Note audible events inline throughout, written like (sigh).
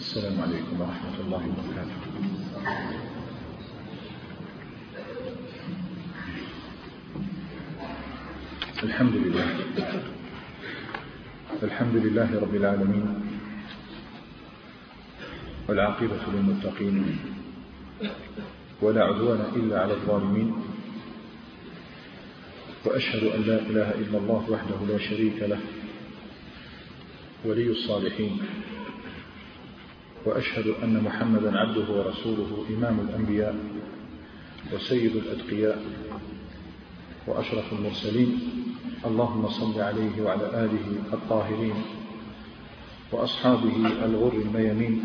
السلام عليكم ورحمة الله وبركاته. الحمد لله. الحمد لله رب العالمين. والعاقبة للمتقين. ولا عدوان إلا على الظالمين. وأشهد أن لا إله إلا الله وحده لا شريك له. ولي الصالحين. وأشهد أن محمدا عبده ورسوله إمام الأنبياء وسيد الأتقياء وأشرف المرسلين. اللهم صل عليه وعلى آله الطاهرين وأصحابه الغر الميمين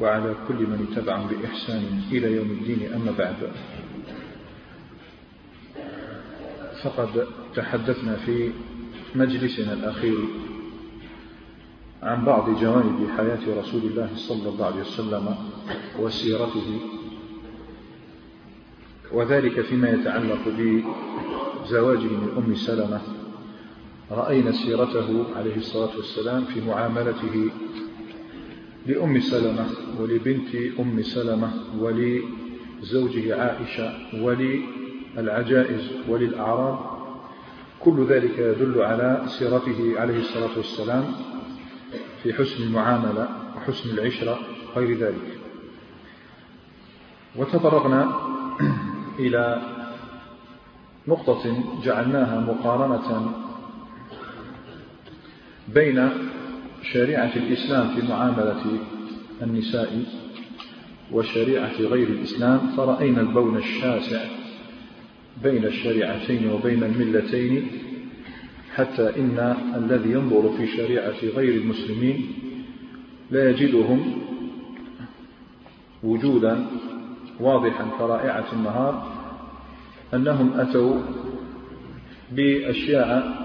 وعلى كل من اتبعهم بإحسان إلى يوم الدين أما بعد. فقد تحدثنا في مجلسنا الأخير عن بعض جوانب حياة رسول الله صلى الله عليه وسلم وسيرته وذلك فيما يتعلق بزواجه من أم سلمة. رأينا سيرته عليه الصلاة والسلام في معاملته لأم سلمة ولبنت أم سلمة ولزوجه عائشة وللعجائز وللأعراب. كل ذلك يدل على سيرته عليه الصلاة والسلام في حسن المعاملة وحسن العشرة غير ذلك. وتطرقنا (clears throat) إلى نقطة جعلناها مقارنة بين شريعة الإسلام في معاملة النساء وشريعة غير الإسلام فرأينا البون الشاسع بين الشريعتين وبين الملتين حتى إن الذي ينظر في شريعة غير المسلمين لا يجدهم وجودا واضحا كرائعة النهار أنهم أتوا بأشياء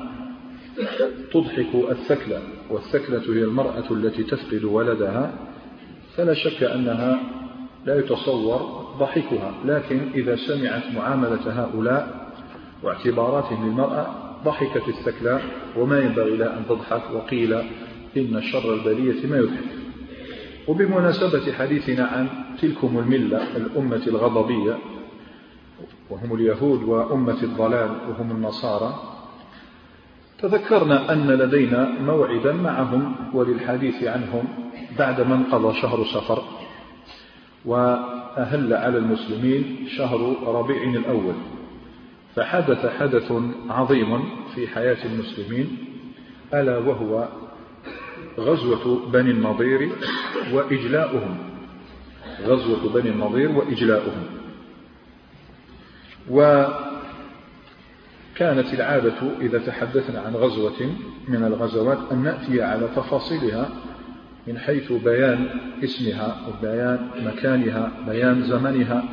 تضحك الثكلة والثكلة هي المرأة التي تفقد ولدها فلا شك أنها لا يتصور ضحكها لكن إذا سمعت معاملة هؤلاء واعتباراتهم للمرأة ضحكت الثكلى وما ينبغي لها أن تضحك وقيل إن شر البلية ما يضحك. وبمناسبة حديثنا عن تلكم الملة الأمة الغضبية وهم اليهود وأمة الضلال وهم النصارى تذكرنا أن لدينا موعدا معهم وللحديث عنهم بعد من قضى شهر سفر وأهل على المسلمين شهر ربيع الأول. فحدث حدث عظيم في حياة المسلمين ألا وهو غزوة بني النضير وإجلاؤهم. غزوة بني النضير وإجلاؤهم. وكانت العادة إذا تحدثنا عن غزوة من الغزوات أن نأتي على تفاصيلها من حيث بيان اسمها وبيان مكانها بيان زمنها.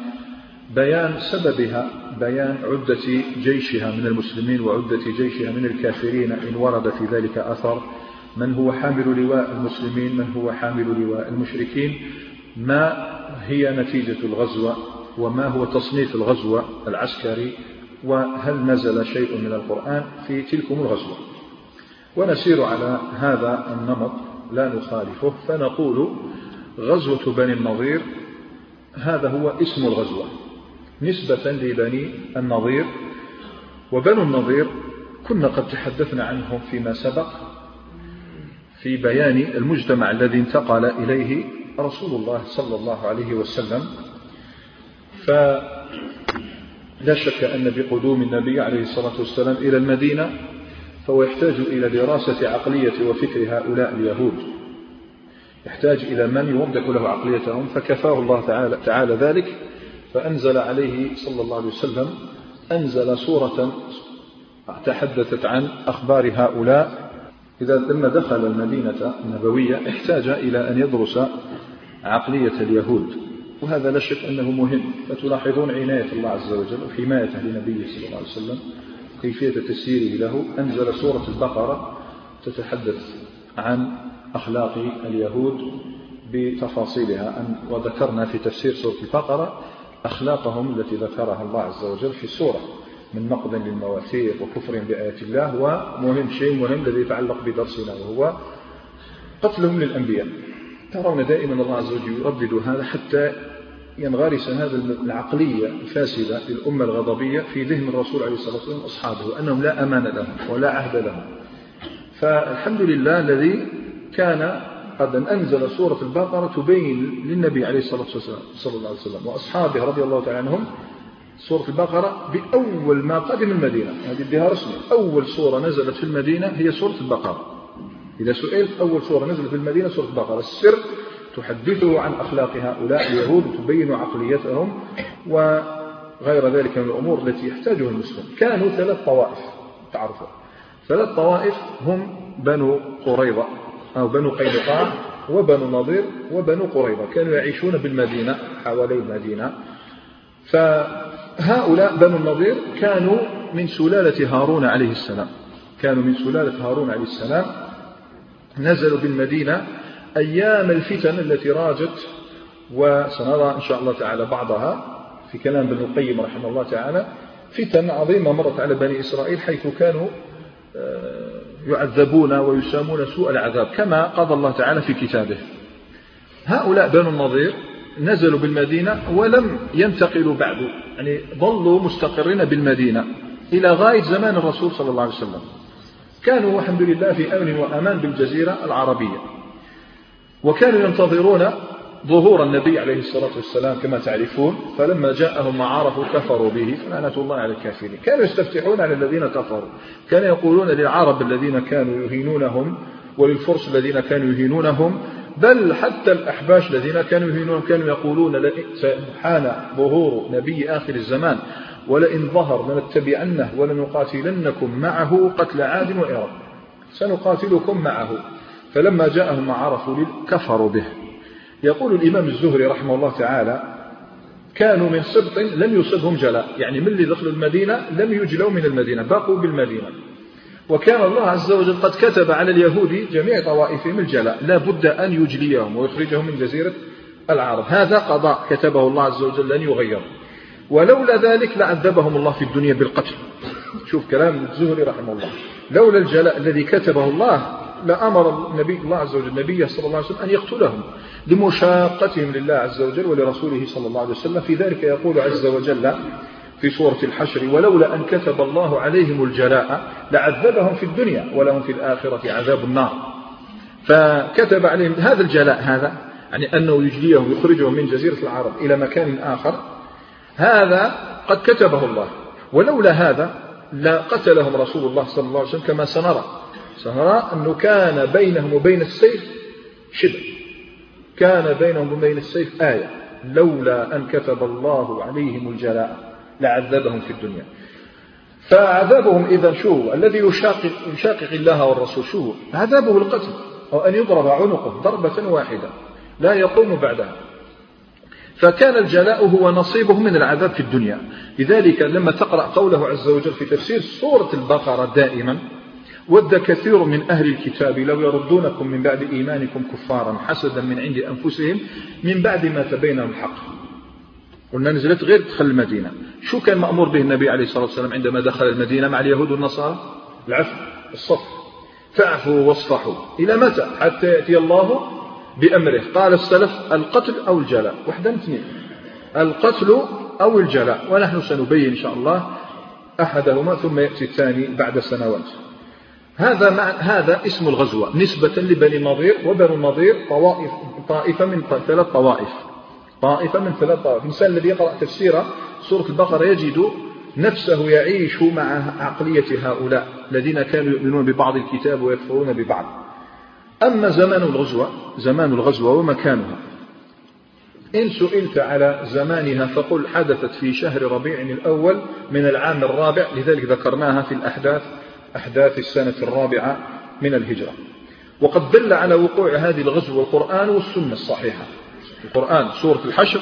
بيان سببها بيان عدة جيشها من المسلمين وعدة جيشها من الكافرين إن ورد في ذلك أثر. من هو حامل لواء المسلمين؟ من هو حامل لواء المشركين؟ ما هي نتيجة الغزوة؟ وما هو تصنيف الغزوة العسكري؟ وهل نزل شيء من القرآن في تلكم الغزوة؟ ونسير على هذا النمط لا نخالفه فنقول غزوة بني النظير هذا هو اسم الغزوة. نسبة لبني النظير وبنو النظير كنا قد تحدثنا عنهم فيما سبق في بيان المجتمع الذي انتقل إليه رسول الله صلى الله عليه وسلم. فلا شك أن بقدوم النبي عليه الصلاة والسلام إلى المدينة فهو يحتاج إلى دراسة عقلية وفكر هؤلاء اليهود. يحتاج إلى من يوضح له عقليتهم فكفاه الله تعالى, تعالى ذلك. فأنزل عليه صلى الله عليه وسلم أنزل سورة تحدثت عن أخبار هؤلاء. إذا لما دخل المدينة النبوية احتاج إلى أن يدرس عقلية اليهود. وهذا لا شك أنه مهم. فتلاحظون عناية الله عز وجل وحمايته لنبيه صلى الله عليه وسلم كيفية تسييره له. أنزل سورة البقرة تتحدث عن أخلاق اليهود بتفاصيلها. وذكرنا في تفسير سورة البقرة أخلاقهم التي ذكرها الله عز وجل في السورة من نقض للمواثيق وكفر بآيات الله ومهم شيء مهم الذي يتعلق بدرسنا وهو قتلهم للأنبياء. ترون دائما الله عز وجل يردد هذا حتى ينغرس هذا العقلية الفاسدة للأمة الغضبية في ذهن الرسول عليه الصلاة والسلام وأصحابه أنهم لا أمان لهم ولا عهد لهم. فالحمد لله الذي كان قد أنزل سورة البقرة تبين للنبي عليه الصلاة والسلام صلى الله عليه وسلم وأصحابه رضي الله تعالى عنهم سورة البقرة بأول ما قدم المدينة هذه اديها رسمي. أول سورة نزلت في المدينة هي سورة البقرة. إذا سئلت أول سورة نزلت في المدينة سورة البقرة. السر تحدثه عن أخلاق هؤلاء اليهود تبين عقليتهم وغير ذلك من الأمور التي يحتاجها المسلم. كانوا ثلاث طوائف تعرفوا. ثلاث طوائف هم بنو قريظة. أو بنو قينقاع وبنو نضير وبنو قريظة. كانوا يعيشون بالمدينة حوالي المدينة. فهؤلاء بنو النضير كانوا من سلالة هارون عليه السلام. كانوا من سلالة هارون عليه السلام. نزلوا بالمدينة أيام الفتن التي راجت وسنرى إن شاء الله تعالى بعضها في كلام ابن القيم رحمه الله تعالى. فتن عظيمة مرت على بني إسرائيل حيث كانوا آه، يعذبون ويسامون سوء العذاب كما قضى الله تعالى في كتابه. هؤلاء بنو النظير نزلوا بالمدينة ولم ينتقلوا بعد يعني ظلوا مستقرين بالمدينة إلى غاية زمان الرسول صلى الله عليه وسلم. كانوا والحمد لله في أمن وأمان بالجزيرة العربية. وكانوا ينتظرون ظهور النبي عليه الصلاة والسلام كما تعرفون فلما جاءهم ما عرفوا كفروا به فلعنة الله على الكافرين. كانوا يستفتحون على الذين كفروا. كانوا يقولون للعرب الذين كانوا يهينونهم وللفرس الذين كانوا يهينونهم بل حتى الأحباش الذين كانوا يهينونهم كانوا يقولون حان ظهور نبي آخر الزمان ولئن ظهر لنتبعنه ولنقاتلنكم معه قتل عاد وإرم سنقاتلكم معه. فلما جاءهم ما عرفوا كفروا به. يقول الإمام الزهري رحمه الله تعالى كانوا من سبط لم يصبهم جلاء. يعني من اللي دخلوا المدينة لم يجلوا من المدينة بقوا بالمدينة. وكان الله عز وجل قد كتب على اليهود جميع طوائفهم الجلاء لا بد أن يجليهم ويخرجهم من جزيرة العرب. هذا قضاء كتبه الله عز وجل لن يغير ولولا ذلك لعذبهم الله في الدنيا بالقتل. شوف كلام الزهري رحمه الله. لولا الجلاء الذي كتبه الله لأمر النبي الله عز وجل النبي صلى الله عليه وسلم أن يقتلهم. لمشاقتهم لله عز وجل ولرسوله صلى الله عليه وسلم. في ذلك يقول عز وجل في سورة الحشر ولولا أن كتب الله عليهم الجلاء لعذبهم في الدنيا ولهم في الآخرة عذاب النار. فكتب عليهم هذا الجلاء هذا يعني أنه يجليهم يخرجهم من جزيرة العرب إلى مكان آخر هذا قد كتبه الله. ولولا هذا لقتلهم رسول الله صلى الله عليه وسلم كما سنرى. سنرى أنه كان بينهم وبين السيف شبه كان بينهم وبين السيف آية لولا أن كتب الله عليهم الجلاء لعذبهم في الدنيا. فعذابهم إذا شو؟ الذي يشاقق, يشاقق الله والرسول شو؟ عذابه القتل أو أن يضرب عنقه ضربة واحدة لا يقوم بعدها. فكان الجلاء هو نصيبه من العذاب في الدنيا. لذلك لما تقرأ قوله عز وجل في تفسير سورة البقرة دائما ود كثير من أهل الكتاب لو يردونكم من بعد إيمانكم كفارا حسدا من عند أنفسهم من بعد ما تبين الحق قلنا نزلت غير دخل المدينة. شو كان مأمور به النبي عليه الصلاة والسلام عندما دخل المدينة مع اليهود والنصارى؟ العفو الصف. فاعفوا واصفحوا. إلى متى؟ حتى يأتي الله بأمره. قال السلف القتل أو الجلاء؟ وحدا اثنين. القتل أو الجلاء. ونحن سنبين إن شاء الله أحدهما ثم يأتي الثاني بعد سنوات. هذا مع هذا اسم الغزوة نسبة لبني نظير وبنو نظير طوائف طائفة من ثلاث طوائف. طائفة من ثلاث طوائف. الإنسان الذي يقرأ تفسير سورة البقرة يجد نفسه يعيش مع عقلية هؤلاء الذين كانوا يؤمنون ببعض الكتاب ويكفرون ببعض. أما زمان الغزوة زمان الغزوة ومكانها. إن سئلت على زمانها فقل حدثت في شهر ربيع الأول من العام الرابع لذلك ذكرناها في الأحداث. أحداث السنة الرابعة من الهجرة. وقد دل على وقوع هذه الغزوة القرآن والسنة الصحيحة. القرآن سورة الحشر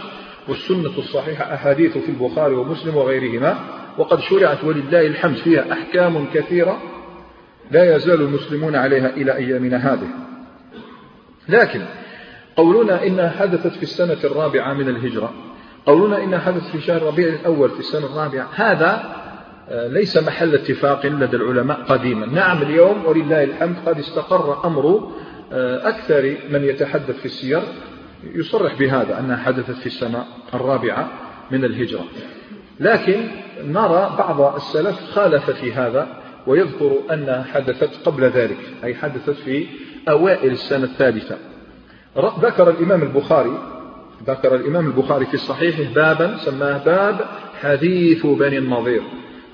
والسنة الصحيحة أحاديث في البخاري ومسلم وغيرهما. وقد شرعت ولله الحمد فيها أحكام كثيرة لا يزال المسلمون عليها إلى أيامنا هذه. لكن قولنا إنها حدثت في السنة الرابعة من الهجرة. قولنا إنها حدثت في شهر ربيع الأول في السنة الرابعة. هذا ليس محل اتفاق لدى العلماء قديما. نعم اليوم ولله الحمد قد استقر أمر آه، أكثر من يتحدث في السير. يصرح بهذا أنها حدثت في السنة الرابعة من الهجرة. لكن نرى بعض السلف خالف في هذا ويذكر أنها حدثت قبل ذلك أي حدثت في أوائل السنة الثالثة. ذكر الإمام البخاري ذكر الإمام البخاري في صحيحه بابا سماه باب حديث بني النظير.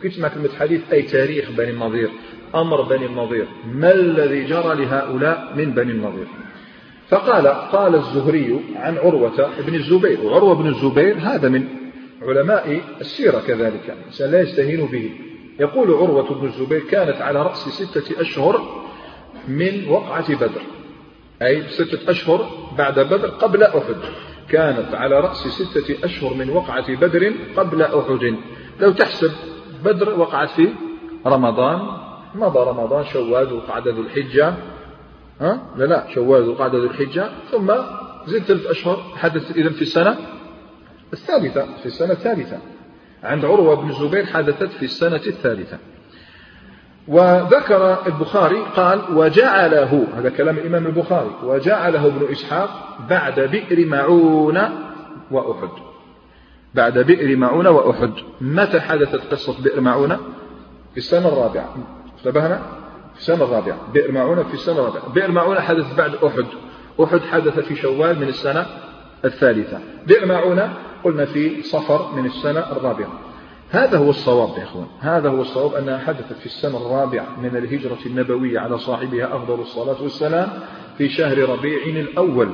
كنت مع كلمة حديث أي تاريخ بني النظير أمر بني النظير. ما الذي جرى لهؤلاء من بني النظير؟ فقال قال الزهري عن عروة بن الزبير. وعروة بن الزبير هذا من علماء السيرة كذلك لا يستهين به. يقول عروة بن الزبير كانت على رأس ستة أشهر من وقعة بدر أي ستة أشهر بعد بدر قبل أحد. كانت على رأس ستة أشهر من وقعة بدر قبل أحد. لو تحسب بدر وقعت في رمضان. مضى رمضان؟ شوال وقعد ذو الحجة. ها؟ لا لا شوال وقعد ذو الحجة. ثم زدت ثلاث أشهر حدث إذا في السنة الثالثة في السنة الثالثة. عند عروة بن الزبير حدثت في السنة الثالثة. وذكر البخاري قال وجعله هذا كلام الإمام البخاري. وجعله ابن إسحاق بعد بئر معون وأحد. بعد بئر معون وأحد. متى حدثت قصة بئر معون في السنة الرابعة. انتبهنا؟ في السنة الرابعة. بئر معونة في السنة الرابعة. بئر معونة حدث بعد أحد. أحد حدث في شوال من السنة الثالثة. بئر معونة قلنا في صفر من السنة الرابعة. هذا هو الصواب يا إخوان. هذا هو الصواب أنها حدثت في السنة الرابعة من الهجرة النبوية على صاحبها أفضل الصلاة والسلام في شهر ربيع الأول.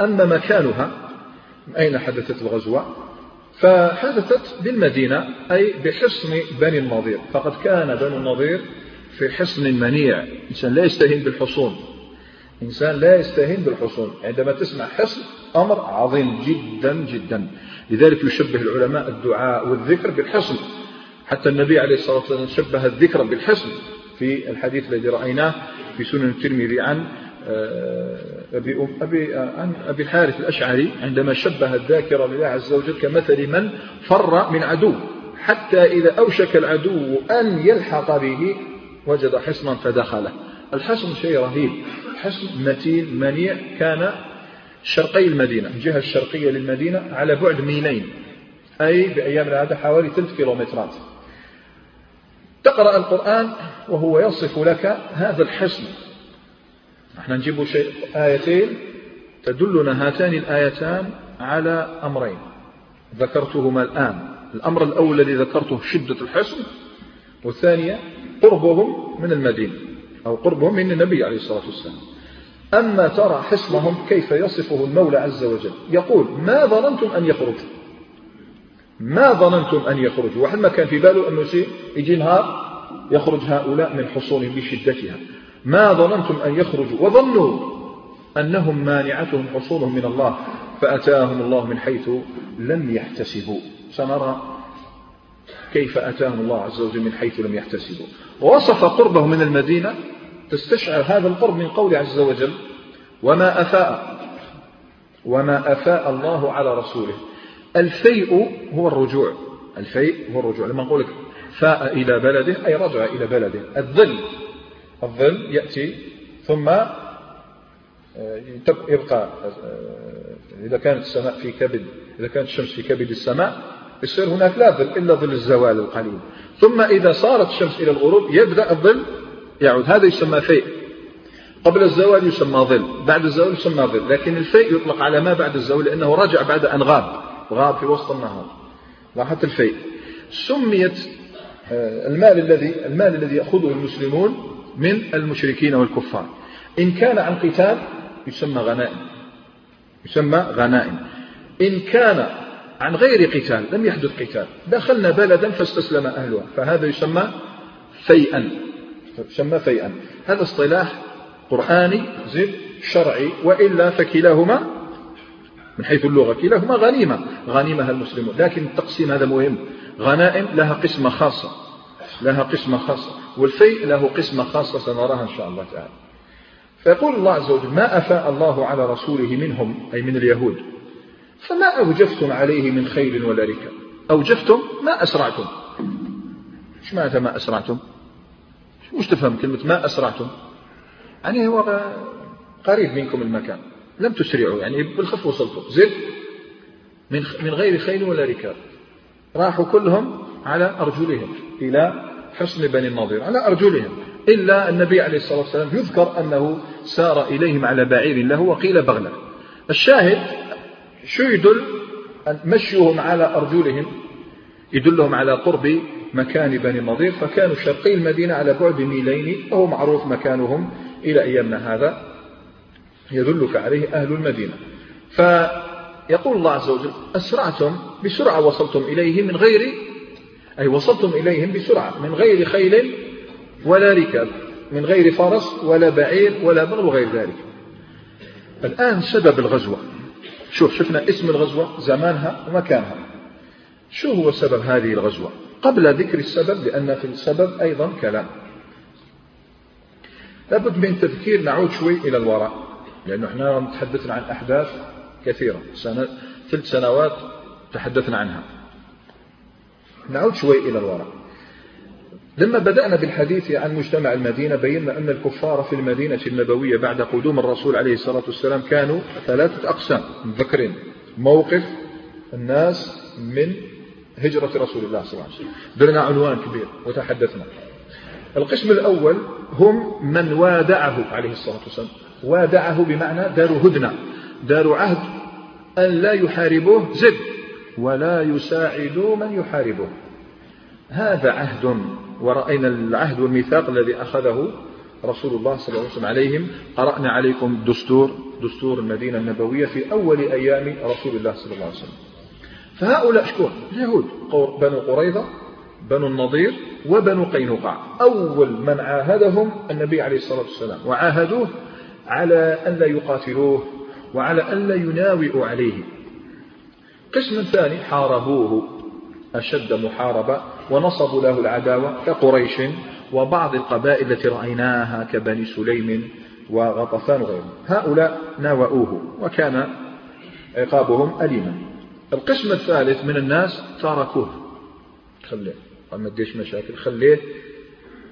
أما مكانها أين حدثت الغزوة؟ فحدثت بالمدينة أي بحصن بني النضير فقد كان بني النضير في حصن منيع. إنسان لا يستهين بالحصون. إنسان لا يستهين بالحصون. عندما تسمع حصن أمر عظيم جدا جدا. لذلك يشبه العلماء الدعاء والذكر بالحصن. حتى النبي عليه الصلاة والسلام شبه الذكر بالحصن. في الحديث الذي رأيناه في سنن الترمذي عن أبي, أبي, عن أبي الحارث الأشعري عندما شبه الذاكرة لله عز وجل كمثل من فر من عدو حتى إذا أوشك العدو أن يلحق به وجد حصنا فدخله. الحصن شيء رهيب حصن متين منيع كان شرقي المدينة الجهة الشرقية للمدينة على بعد ميلين أي بأيام هذا حوالي ثلاث كيلومترات. تقرأ القرآن وهو يصف لك هذا الحصن. إحنا نجيب شيء آيتين تدلنا هاتان الآيتان على أمرين. ذكرتهما الآن. الأمر الأول الذي ذكرته شدة الحصن والثانية قربهم من المدينة أو قربهم من النبي عليه الصلاة والسلام. أما ترى حصنهم كيف يصفه المولى عز وجل. يقول ما ظننتم أن يخرجوا ما ظننتم أن يخرجوا واحد ما كان في باله أنه يجي نهار يخرج هؤلاء من حصونهم بشدتها. ما ظننتم أن يخرجوا وظنوا أنهم مانعتهم حصولهم من الله فأتاهم الله من حيث لم يحتسبوا. سنرى كيف أتاهم الله عز وجل من حيث لم يحتسبوا. ووصف قربه من المدينة تستشعر هذا القرب من قول عز وجل وما أفاء وما أفاء الله على رسوله. الفيء هو الرجوع الفيء هو الرجوع. لما نقول لك فاء إلى بلده أي رجع إلى بلده. الظل الظل يأتي ثم آه، يبقى آه، إذا كانت السماء في كبد إذا كانت الشمس في كبد السماء يصير هناك لا ظل إلا ظل الزوال القليل. ثم إذا صارت الشمس إلى الغروب يبدأ الظل يعود. هذا يسمى فيء. قبل الزوال يسمى ظل بعد الزوال يسمى ظل لكن الفيء يطلق على ما بعد الزوال؟ لأنه رجع بعد أن غاب غاب في وسط النهار. لاحظت الفيء. سميت آه، المال الذي المال الذي يأخذه المسلمون من المشركين والكفار. إن كان عن قتال يسمى غنائم. يسمى غنائم. إن كان عن غير قتال لم يحدث قتال. دخلنا بلدا فاستسلم أهلها. فهذا يسمى فيئا. يسمى فيئا. هذا اصطلاح قرآني زد شرعي وإلا فكلاهما من حيث اللغة كلاهما غنيمة. غنيمها المسلمون. لكن التقسيم هذا مهم. غنائم لها قسمة خاصة. لها قسمة خاصة والفيء له قسمة خاصة سنراها إن شاء الله تعالى. فيقول الله عز وجل ما أفاء الله على رسوله منهم أي من اليهود؟ فما أوجفتم عليه من خيل ولا ركاب؟ أوجفتم؟ ما أسرعتم. إيش معنى ما أسرعتم؟ وش تفهم كلمة ما أسرعتم يعني هو قريب منكم المكان لم تسرعوا يعني بالخف وصلتوا. زد من من غير خيل ولا ركاب. راحوا كلهم على أرجلهم إلى حصن بني النضير على أرجلهم. إلا النبي عليه الصلاة والسلام يذكر أنه سار إليهم على بعير له وقيل بغلة. الشاهد شو يدل؟ مشيهم على أرجلهم. يدلهم على قرب مكان بني النضير فكانوا شرقي المدينة على بعد ميلين. وهو معروف مكانهم إلى أيامنا هذا. يدلك عليه أهل المدينة. فيقول الله عز وجل أسرعتم بسرعة وصلتم إليه من غير أي وصلتم إليهم بسرعة من غير خيل ولا ركاب من غير فرس ولا بعير ولا بغل وغير ذلك. الآن سبب الغزوة. شوف شفنا اسم الغزوة زمانها ومكانها. شو هو سبب هذه الغزوة؟ قبل ذكر السبب لأن في السبب أيضا كلام. لابد من تذكير نعود شوي إلى الوراء لأنه إحنا تحدثنا عن أحداث كثيرة. سنة ثلاث سنوات تحدثنا عنها. نعود شوي إلى الوراء. لما بدأنا بالحديث عن مجتمع المدينة بينا أن الكفار في المدينة النبوية بعد قدوم الرسول عليه الصلاة والسلام كانوا ثلاثة أقسام. مذكرين. موقف الناس من هجرة رسول الله صلى الله عليه وسلم. درنا عنوان كبير وتحدثنا. القسم الأول هم من وادعه عليه الصلاة والسلام. وادعه بمعنى داروا هدنة. داروا عهد أن لا يحاربوه زد. ولا يساعدوا من يحاربه. هذا عهد ورأينا العهد والميثاق الذي أخذه رسول الله صلى الله عليه وسلم عليهم. قرأنا عليكم دستور دستور المدينة النبوية في أول أيام رسول الله صلى الله عليه وسلم. فهؤلاء شكون؟ اليهود بنو قريظة بنو النضير وبنو قينقاع. أول من عاهدهم النبي عليه الصلاة والسلام. وعاهدوه على أن لا يقاتلوه وعلى أن لا يناوئوا عليه. قسم ثاني حاربوه. أشد محاربة ونصبوا له العداوة كقريش وبعض القبائل التي رأيناها كبني سليم وغطفان وغيرهم. هؤلاء ناوؤوه وكان عقابهم أليما. القسم الثالث من الناس تركوه. خليه. ما تديش مشاكل خليه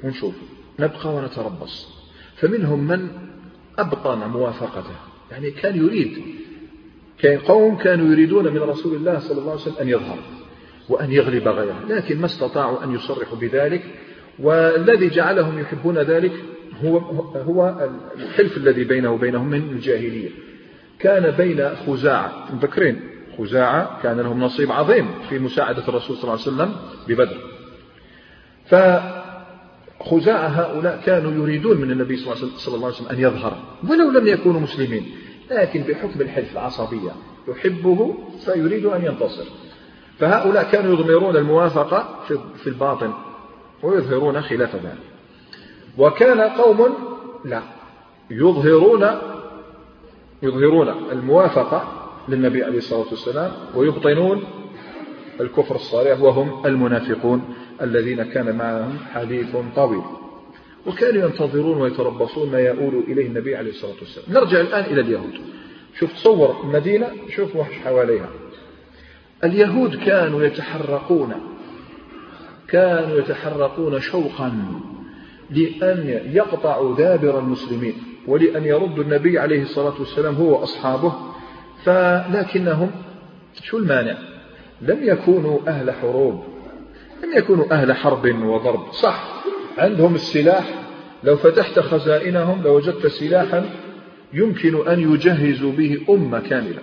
ونشوف نبقى ونتربص. فمنهم من أبطن موافقته. يعني كان يريد كان قوم كانوا يريدون من رسول الله صلى الله عليه وسلم أن يظهر وأن يغلب غيره لكن ما استطاعوا أن يصرحوا بذلك والذي جعلهم يحبون ذلك هو هو الحلف الذي بينه وبينهم من الجاهلية. كان بين خزاعة مذكرين خزاعة كان لهم نصيب عظيم في مساعدة الرسول صلى الله عليه وسلم ببدر. فخزاعة هؤلاء كانوا يريدون من النبي صلى الله عليه وسلم أن يظهر ولو لم يكونوا مسلمين. لكن بحكم الحلف العصبية يحبه فيريد أن ينتصر. فهؤلاء كانوا يضمرون الموافقة في الباطن ويظهرون خلاف ذلك. وكان قوم لا يظهرون يظهرون الموافقة للنبي عليه الصلاة والسلام ويبطنون الكفر الصريح وهم المنافقون الذين كان معهم حديث طويل. وكانوا ينتظرون ويتربصون ما يؤول إليه النبي عليه الصلاة والسلام. نرجع الآن إلى اليهود. شوف تصور المدينة شوف وحش حواليها. اليهود كانوا يتحرقون كانوا يتحرقون شوقا لأن يقطعوا دابر المسلمين ولأن يردوا النبي عليه الصلاة والسلام هو وأصحابه فلكنهم شو المانع؟ لم يكونوا أهل حروب لم يكونوا أهل حرب وضرب صح. عندهم السلاح لو فتحت خزائنهم لوجدت سلاحا يمكن أن يجهزوا به أمة كاملة.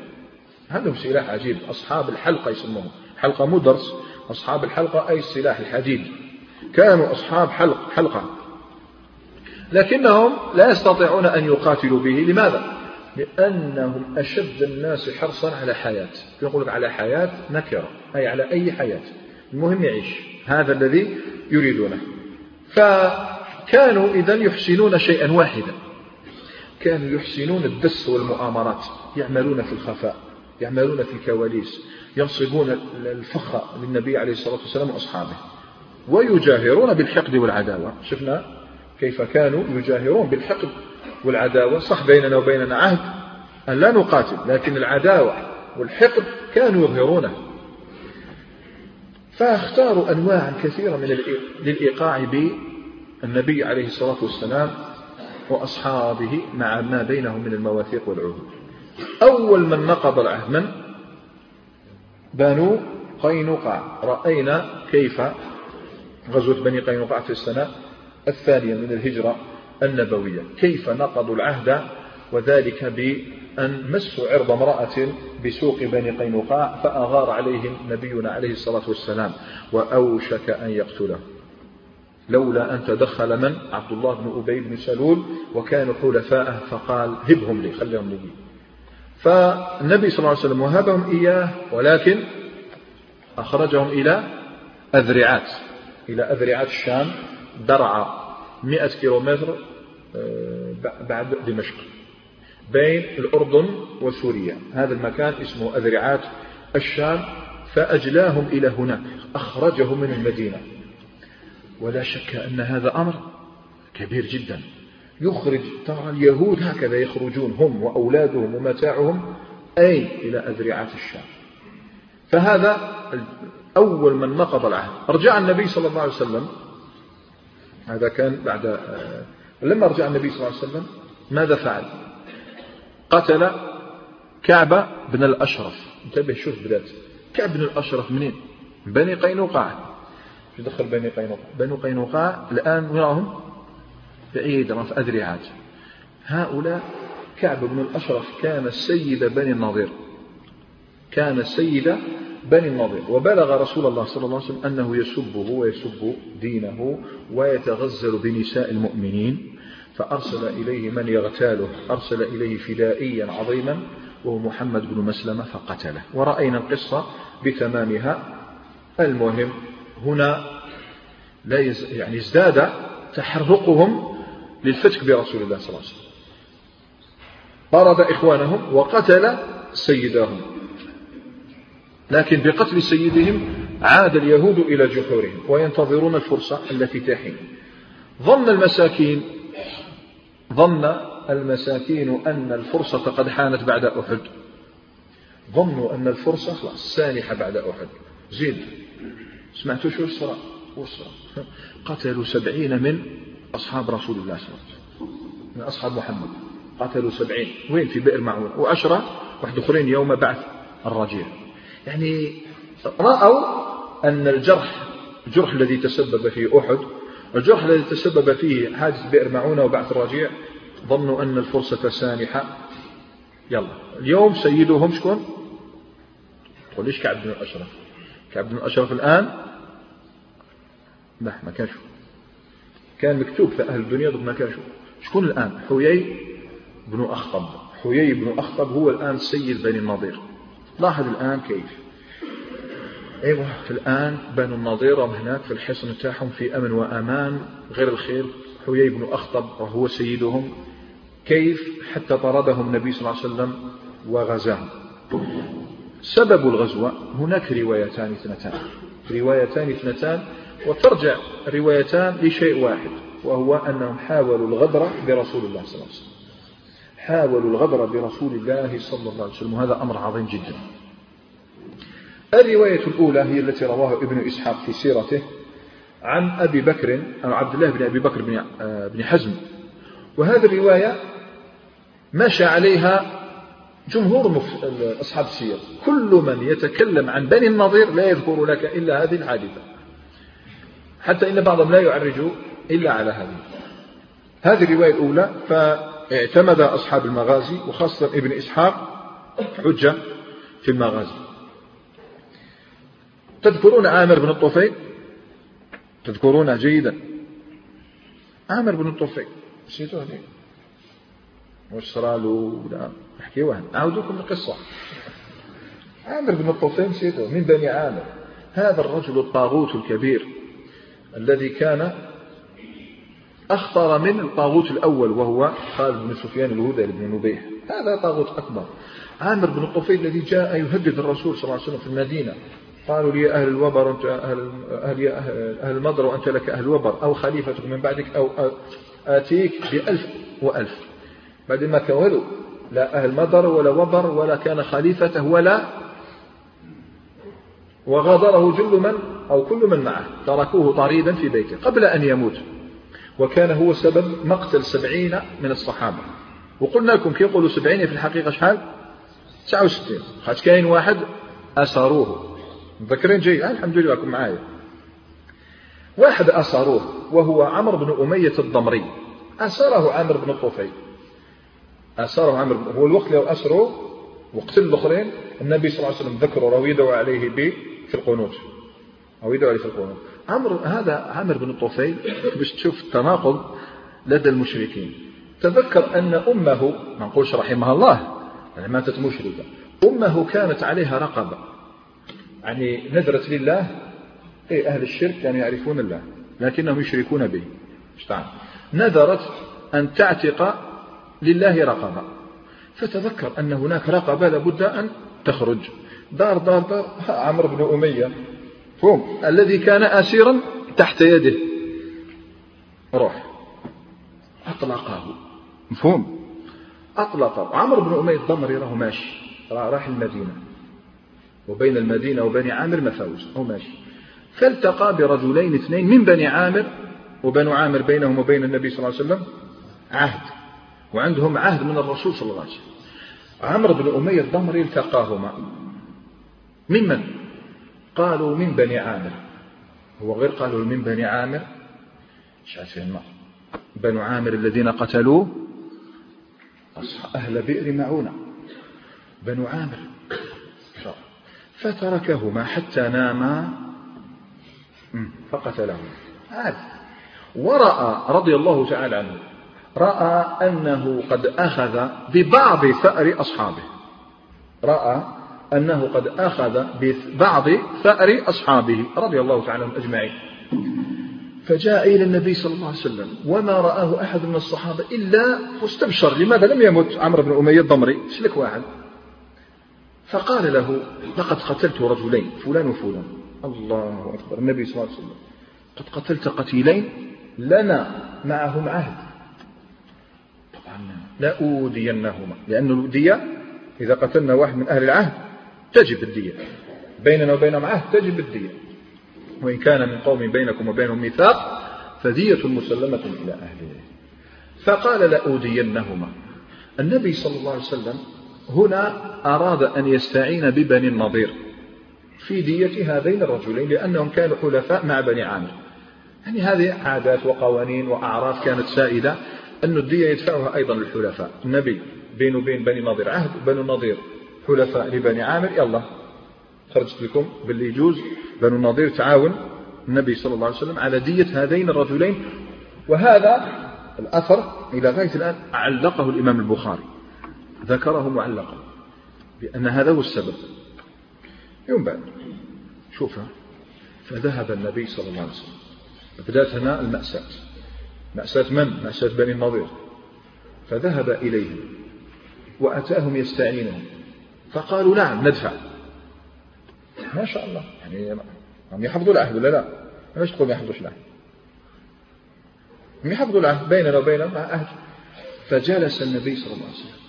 عندهم سلاح عجيب أصحاب الحلقة يسموهم. حلقة مو درس أصحاب الحلقة أي السلاح الحديد. كانوا أصحاب حلق حلقة. لكنهم لا يستطيعون أن يقاتلوا به. لماذا؟ لأنهم أشد الناس حرصا على حياة. يقول على حياة نكرة أي على أي حياة. المهم يعيش. هذا الذي يريدونه. فكانوا إذا يحسنون شيئا واحدا. كانوا يحسنون الدس والمؤامرات يعملون في الخفاء يعملون في الكواليس ينصبون الفخ للنبي عليه الصلاة والسلام وأصحابه ويجاهرون بالحقد والعداوة. شفنا كيف كانوا يجاهرون بالحقد والعداوة. صح بيننا وبيننا عهد أن لا نقاتل لكن العداوة والحقد كانوا يظهرونه. فاختاروا أنواعا كثيرة من للإيقاع بالنبي عليه الصلاة والسلام وأصحابه مع ما بينهم من المواثيق والعهود. أول من نقض العهد من؟ بنو قينقاع. رأينا كيف غزوة بني قينقاع في السنة الثانية من الهجرة النبوية. كيف نقضوا العهد وذلك بأن مسوا عرض امرأة بسوق بني قينقاع فأغار عليهم نبينا عليه الصلاة والسلام وأوشك أن يقتله. لولا أن تدخل من؟ عبد الله بن أبي بن سلول وكانوا حلفاءه فقال هبهم لي خليهم لي. فالنبي صلى الله عليه وسلم وهبهم إياه ولكن أخرجهم إلى أذرعات. إلى أذرعات الشام درع مئة كيلومتر آه، بعد دمشق. بين الأردن وسوريا. هذا المكان اسمه أذرعات الشام فأجلاهم إلى هناك أخرجهم من المدينة. ولا شك أن هذا أمر كبير جدا. يخرج ترى اليهود هكذا يخرجون هم وأولادهم ومتاعهم أي إلى أذرعات الشام. فهذا أول من نقض العهد. رجع النبي صلى الله عليه وسلم. هذا كان بعد آه، لما رجع النبي صلى الله عليه وسلم؟ ماذا فعل؟ قتل كعب بن الأشرف. انتبه شوف بلاد. كعب بن الأشرف منين؟ بني قينقاع شو دخل بني قينقاع بني قينقاع الآن وراهم بعيد في أذرعات هؤلاء كعب بن الأشرف كان سيد بني النضير. كان سيد بني النضير. وبلغ رسول الله صلى الله عليه وسلم أنه يسبه ويسب دينه ويتغزل بنساء المؤمنين. فأرسل إليه من يغتاله أرسل إليه فدائيا عظيما وهو محمد بن مسلمة فقتله. ورأينا القصة بتمامها. المهم هنا لا يز... يعني ازداد تحرقهم للفتك برسول الله صلى الله عليه وسلم. طرد إخوانهم وقتل سيداهم لكن بقتل سيدهم عاد اليهود إلى جحورهم وينتظرون الفرصة التي تحين. ظن المساكين ظن المساكين أن الفرصة قد حانت بعد أحد. ظنوا أن الفرصة خلاص سانحة بعد أحد. زيد سمعتوا شو الصراع (laughs) قتلوا سبعين من أصحاب رسول الله صلى الله عليه وسلم. من أصحاب محمد. قتلوا سبعين. وين؟ في بئر معون وعشرة واحد أخرين يوم بعث الرجيع. يعني رأوا أن الجرح الجرح الذي تسبب فيه أحد الجرح الذي تسبب فيه حادث بئر معونة وبعث الرجيع ظنوا أن الفرصة سانحة. يلا. اليوم سيدهم شكون؟ تقول ليش كعب بن الأشرف؟ كعب بن الأشرف الآن؟ لا ما كانش كان مكتوب في أهل الدنيا ضد ما كانش شكون الآن؟ حيي بن أخطب. حيي بن أخطب هو الآن سيد بني النضير. لاحظ الآن كيف. أيوة. في الآن بنو النضير هناك في الحصن تاعهم في أمن وأمان غير الخير. حيي بن أخطب وهو سيدهم. كيف؟ حتى طردهم النبي صلى الله عليه وسلم وغزاهم. سبب الغزوة هناك روايتان اثنتان. روايتان اثنتان وترجع روايتان لشيء واحد وهو أنهم حاولوا الغدر برسول الله صلى الله عليه وسلم. حاولوا الغدر برسول الله صلى الله عليه وسلم. وهذا أمر عظيم جدا. الرواية الأولى هي التي رواه ابن إسحاق في سيرته عن أبي بكر أو عبد الله بن أبي بكر بن آه، حزم. وهذه الرواية مشى عليها جمهور أصحاب السير. كل من يتكلم عن بني النضير لا يذكر لك إلا هذه الحادثة حتى إن بعضهم لا يعرج إلا على هذه. هذه الرواية الأولى فاعتمد أصحاب المغازي وخاصة ابن إسحاق حجة في المغازي. تذكرون عامر بن الطفيل؟ تذكرونه جيدا. عامر بن الطفيل. نسيتوه ليه وش صار له؟ لا احكيوها اعود لكم القصة عامر بن الطفيل نسيتوه من بني عامر. هذا الرجل الطاغوت الكبير الذي كان أخطر من الطاغوت الأول وهو خالد بن سفيان الهذلي بن نبيه. هذا طاغوت أكبر. عامر بن الطفيل الذي جاء يهدد الرسول صلى الله عليه وسلم في المدينة. قالوا لي أهل الوبر أنت أهل, أهل, أهل المضر وأنت لك أهل الوبر أو خليفتك من بعدك أو آتيك بألف وألف. بعد ما كان لا أهل مضر ولا وبر ولا كان خليفته ولا وغادره جل من أو كل من معه. تركوه طريدا في بيته قبل أن يموت. وكان هو سبب مقتل سبعين من الصحابة. وقلنا لكم كي يقولوا سبعين في الحقيقة شحال 69 خاطر كاين واحد أسروه. مذكرين جيد؟ الحمد لله راكم معايا. واحد أسروه وهو عمرو بن أمية الضمري. أسره عامر بن الطفيل أسره عامر هو الوقت اللي أسره وقتل الآخرين النبي صلى الله عليه وسلم ذكره راه يدعو عليه ب في القنوت. أو يدعو عليه في القنوت. عمرو هذا عامر بن الطفيل باش تشوف التناقض لدى المشركين. تذكر أن أمه ما نقولش رحمها الله يعني ماتت مشركة. أمه كانت عليها رقبة. يعني نذرت لله أي أهل الشرك كانوا يعرفون الله لكنهم يشركون به. نذرت أن تعتق لله رقبة. فتذكر أن هناك رقبة لابد أن تخرج. دار دار دار عمرو بن أمية. فهم الذي كان أسيرا تحت يده. روح. أطلقه. مفهوم. أطلقه. عمرو بن أمية الضمري راه ماشي راح المدينة. وبين المدينة وبني عامر مفاوز هو ماشي. فالتقى برجلين اثنين من بني عامر وبنو عامر بينهم وبين النبي صلى الله عليه وسلم عهد وعندهم عهد من الرسول صلى الله عليه وسلم. عمرو بن أمية الضمري التقاهما. ممن قالوا من بني عامر. هو غير قالوا من بني عامر. مش عارفين بنو عامر الذين قتلوا أهل بئر معونة. بنو عامر. فتركهما حتى ناما. فقتلهما. هذا. ورأى رضي الله تعالى عنه رأى أنه قد أخذ ببعض ثأر أصحابه. رأى أنه قد أخذ ببعض ثأر أصحابه رضي الله تعالى عنهم أجمعين. فجاء إلى النبي صلى الله عليه وسلم وما رآه أحد من الصحابة إلا واستبشر لماذا؟ لم يمت عمرو بن أمية الضمري. سلك واحد؟ فقال له لقد قتلت رجلين فلان وفلان. الله أكبر النبي صلى الله عليه وسلم. قد قتلت قتيلين لنا معهم عهد. طبعا لأودينهما لأن الدية إذا قتلنا واحد من أهل العهد تجب الدية. بيننا وبينهم عهد تجب الدية. وإن كان من قوم بينكم وبينهم ميثاق فدية مسلمة إلى أهله. فقال لأودينهما. النبي صلى الله عليه وسلم هنا أراد أن يستعين ببني النضير في دية هذين الرجلين لأنهم كانوا حلفاء مع بني عامر. يعني هذه عادات وقوانين وأعراف كانت سائدة أن الدية يدفعها أيضا الحلفاء النبي بينه وبين بني نضير عهد بنو النضير حلفاء لبني عامر يلا خرجت لكم باللي يجوز. بنو النضير تعاون النبي صلى الله عليه وسلم على دية هذين الرجلين. وهذا الأثر إلى غاية الآن علقه الإمام البخاري. ذكره معلقا بأن هذا هو السبب. يوم بعد شوفها فذهب النبي صلى الله عليه وسلم. بدأت هنا المأساة. مأساة من؟ مأساة بني النضير. فذهب إليهم وأتاهم يستعينهم. فقالوا نعم ندفع. ما شاء الله. يعني هم يحفظوا العهد ولا لا؟ ليش تقول ما يحفظوش العهد؟ هم يحفظوا العهد بيننا وبينهم عهد فجلس النبي صلى الله عليه وسلم.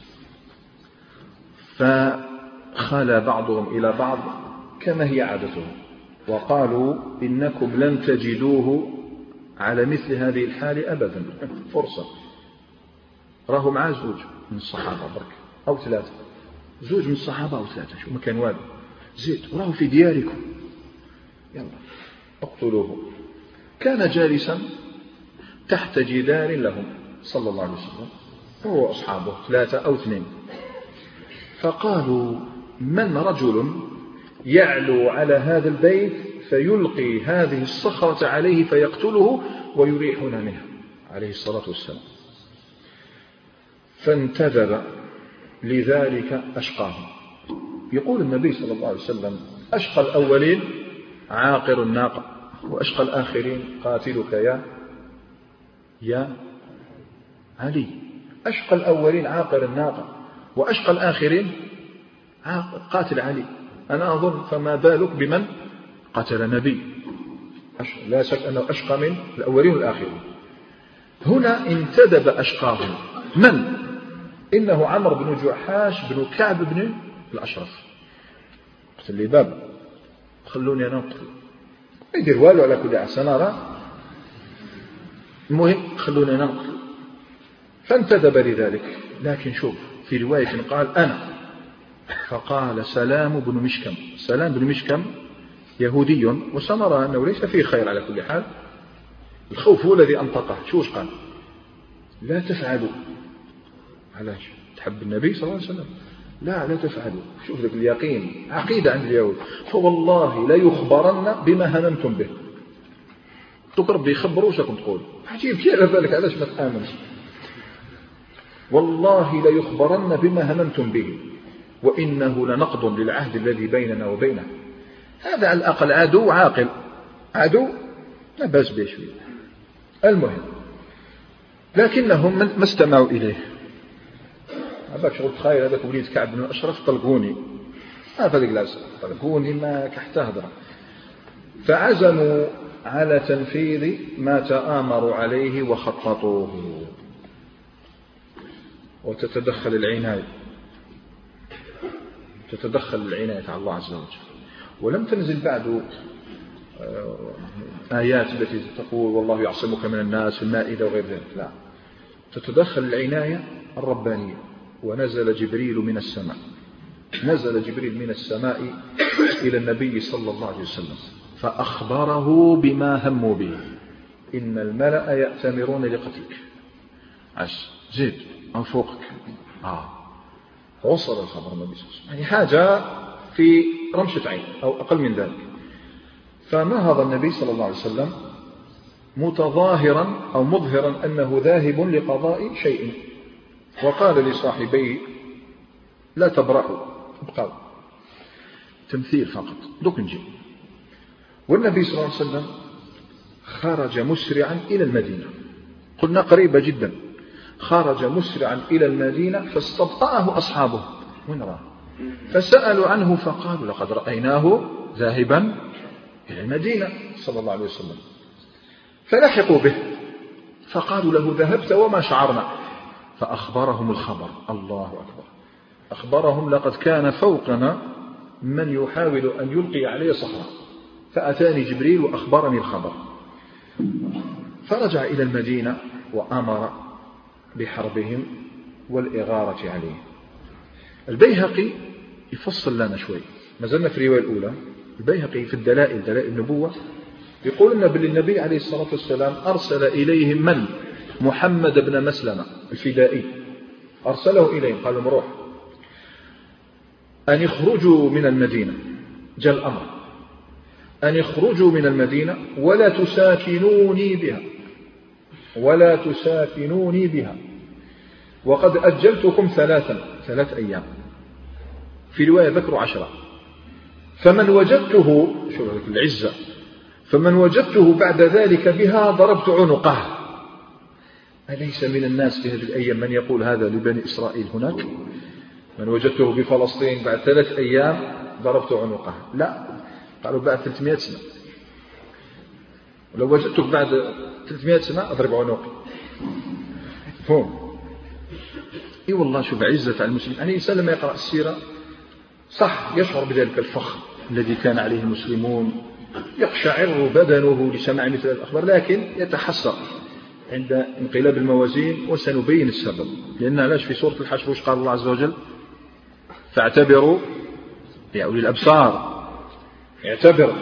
فخلى بعضهم إلى بعض كما هي عادتهم وقالوا إنكم لن تجدوه على مثل هذه الحال أبدا فرصة. راهو معاه زوج من الصحابة برك أو ثلاثة. زوج من الصحابة أو ثلاثة شو ما كان والو زيد راهو في دياركم. يلا اقتلوه. كان جالسا تحت جدار لهم صلى الله عليه وسلم هو أصحابه ثلاثة أو اثنين. فقالوا من رجل يعلو على هذا البيت فيلقي هذه الصخرة عليه فيقتله ويريحنا منها عليه الصلاة والسلام. فانتدب لذلك أشقاهم. يقول النبي صلى الله عليه وسلم أشقى الأولين عاقر الناقة وأشقى الآخرين قاتلك يا يا علي. أشقى الأولين عاقر الناقة وأشقى الآخرين؟ قاتل علي. أنا أظن فما بالك بمن قتل نبي. لا شك أنه أشقى من الأولين والآخرين. هنا انتدب أشقاهم. من؟ إنه عمرو بن جحاش بن كعب بن الأشرف. قتل لي باب خلوني أنا أقتل. يدير والو على كل حال سنرى. المهم خلونا ننقل فانتدب لذلك. لكن شوف في رواية قال أنا. فقال سلام بن مشكم. سلام بن مشكم يهودي. وسنرى أنه ليس فيه خير على كل حال. الخوف هو الذي أنطقه. شو قال؟ لا تفعلوا. علاش؟ تحب النبي صلى الله عليه وسلم. لا لا تفعلوا. شوف ذلك اليقين. عقيدة عند اليهود. فوالله لا يخبرن بما هممتم به. دوك ربي يخبروا واش تقول. عجيب كيف على بالك علاش ما تآمنش؟ والله ليخبرن بما هممتم به وإنه لنقض للعهد الذي بيننا وبينه. هذا على الأقل عدو عاقل. عدو؟ لا بأس به شوية المهم لكنهم ما استمعوا إليه. هذاك شغل تخيل هذاك وليد كعب بن الأشرف طلقوني. هذا الجلاس طلقوني ما كحتى هضره فعزموا على تنفيذ ما تآمروا عليه وخططوه. وتتدخل العناية. تتدخل العناية على الله عز وجل. ولم تنزل بعد آه، آيات التي تقول والله يعصمك من الناس في المائدة وغير ذلك. لا. تتدخل العناية الربانية. ونزل جبريل من السماء. نزل جبريل من السماء إلى النبي صلى الله عليه وسلم. فأخبره بما هموا به. إن الملأ يأتمرون لقتلك. عش زيد. من فوقك. آه. وصل الخبر النبي صلى الله عليه وسلم. يعني حاجة في رمشة عين أو أقل من ذلك. فنهض النبي صلى الله عليه وسلم متظاهرا أو مظهرا أنه ذاهب لقضاء شيء؟ وقال لصاحبيه لا تبرحوا ابقوا تمثيل فقط دوك نجي. والنبي صلى الله عليه وسلم خرج مسرعا إلى المدينة. قلنا قريبة جدا. خرج مسرعا إلى المدينة فاستبطأه أصحابه. وين راه فسألوا عنه فقالوا لقد رأيناه ذاهبا إلى المدينة صلى الله عليه وسلم. فلحقوا به فقالوا له ذهبت وما شعرنا. فأخبرهم الخبر. الله أكبر. أخبرهم لقد كان فوقنا من يحاول أن يلقي علي صخرة. فأتاني جبريل وأخبرني الخبر. فرجع إلى المدينة وأمر بحربهم والإغارة عليهم. البيهقي يفصل لنا شوي. ما زلنا في الرواية الأولى. البيهقي في الدلائل دلائل النبوة. يقول أن النبي عليه الصلاة والسلام أرسل إليهم من؟ محمد بن مسلمة الفدائي. أرسله إليهم قال لهم روح أن يخرجوا من المدينة. جاء الأمر. أن يخرجوا من المدينة ولا تساكنوني بها. ولا تساكنوني بها. وقد أجلتكم ثلاثا ثلاث أيام. في رواية ذكروا عشرة. فمن وجدته شو العزة. فمن وجدته بعد ذلك بها ضربت عنقه. أليس من الناس في هذه الأيام من يقول هذا لبني إسرائيل هناك؟ من وجدته بفلسطين بعد ثلاث أيام ضربت عنقه. لا. قالوا بعد 300 سنة. ولو وجدتك بعد 300 سنة أضرب عنقي. فهم. إي والله شوف عزة على المسلمين. يعني الإنسان لما يقرأ السيرة صح يشعر بذلك الفخر الذي كان عليه المسلمون. يقشعر بدنه لسماع مثل الأخبار لكن يتحسر عند انقلاب الموازين وسنبين السبب. لأن علاش في سورة الحشر وش قال الله عز وجل؟ فاعتبروا يا أولي الأبصار. اعتبر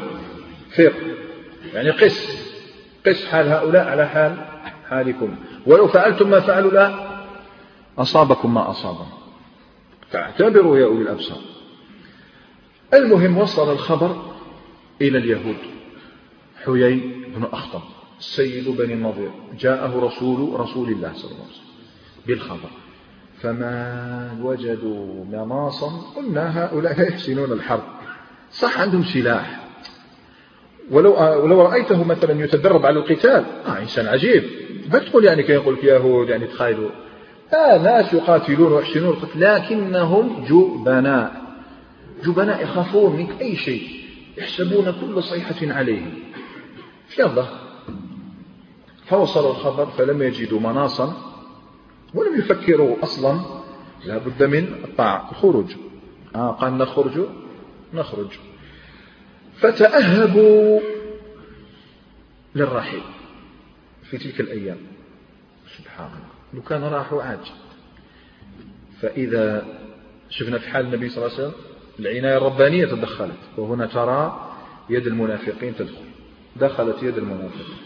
فق يعني قس. قس حال هؤلاء على حال حالكم. ولو فعلتم ما فعلوا لا أصابكم ما أصابهم فاعتبروا يا أولي الأبصار. المهم وصل الخبر إلى اليهود. حيي بن أخطب سيد بني النضير. جاءه رسول رسول الله صلى الله عليه وسلم بالخبر. فما وجدوا مناصا قلنا هؤلاء لا يحسنون الحرب. صح عندهم سلاح. ولو ولو رأيته مثلا يتدرب على القتال آه إنسان عجيب. ما تقول يعني كي يقول يهود يعني تخيلوا آه ناس يقاتلون ويحسنون لكنهم جبناء. جبناء يخافون منك أي شيء. يحسبون كل صيحة عليهم. يلا. فوصل الخبر فلم يجدوا مناصا ولم يفكروا أصلا. لا بد من الطاعة. الخروج آه قال نخرج. نخرج. فتأهبوا للرحيل في تلك الأيام. سبحان الله لو كان راحوا عاد فإذا شفنا في حال النبي صلى الله عليه وسلم العناية الربانية تدخلت وهنا ترى يد المنافقين تدخل. دخلت يد المنافقين.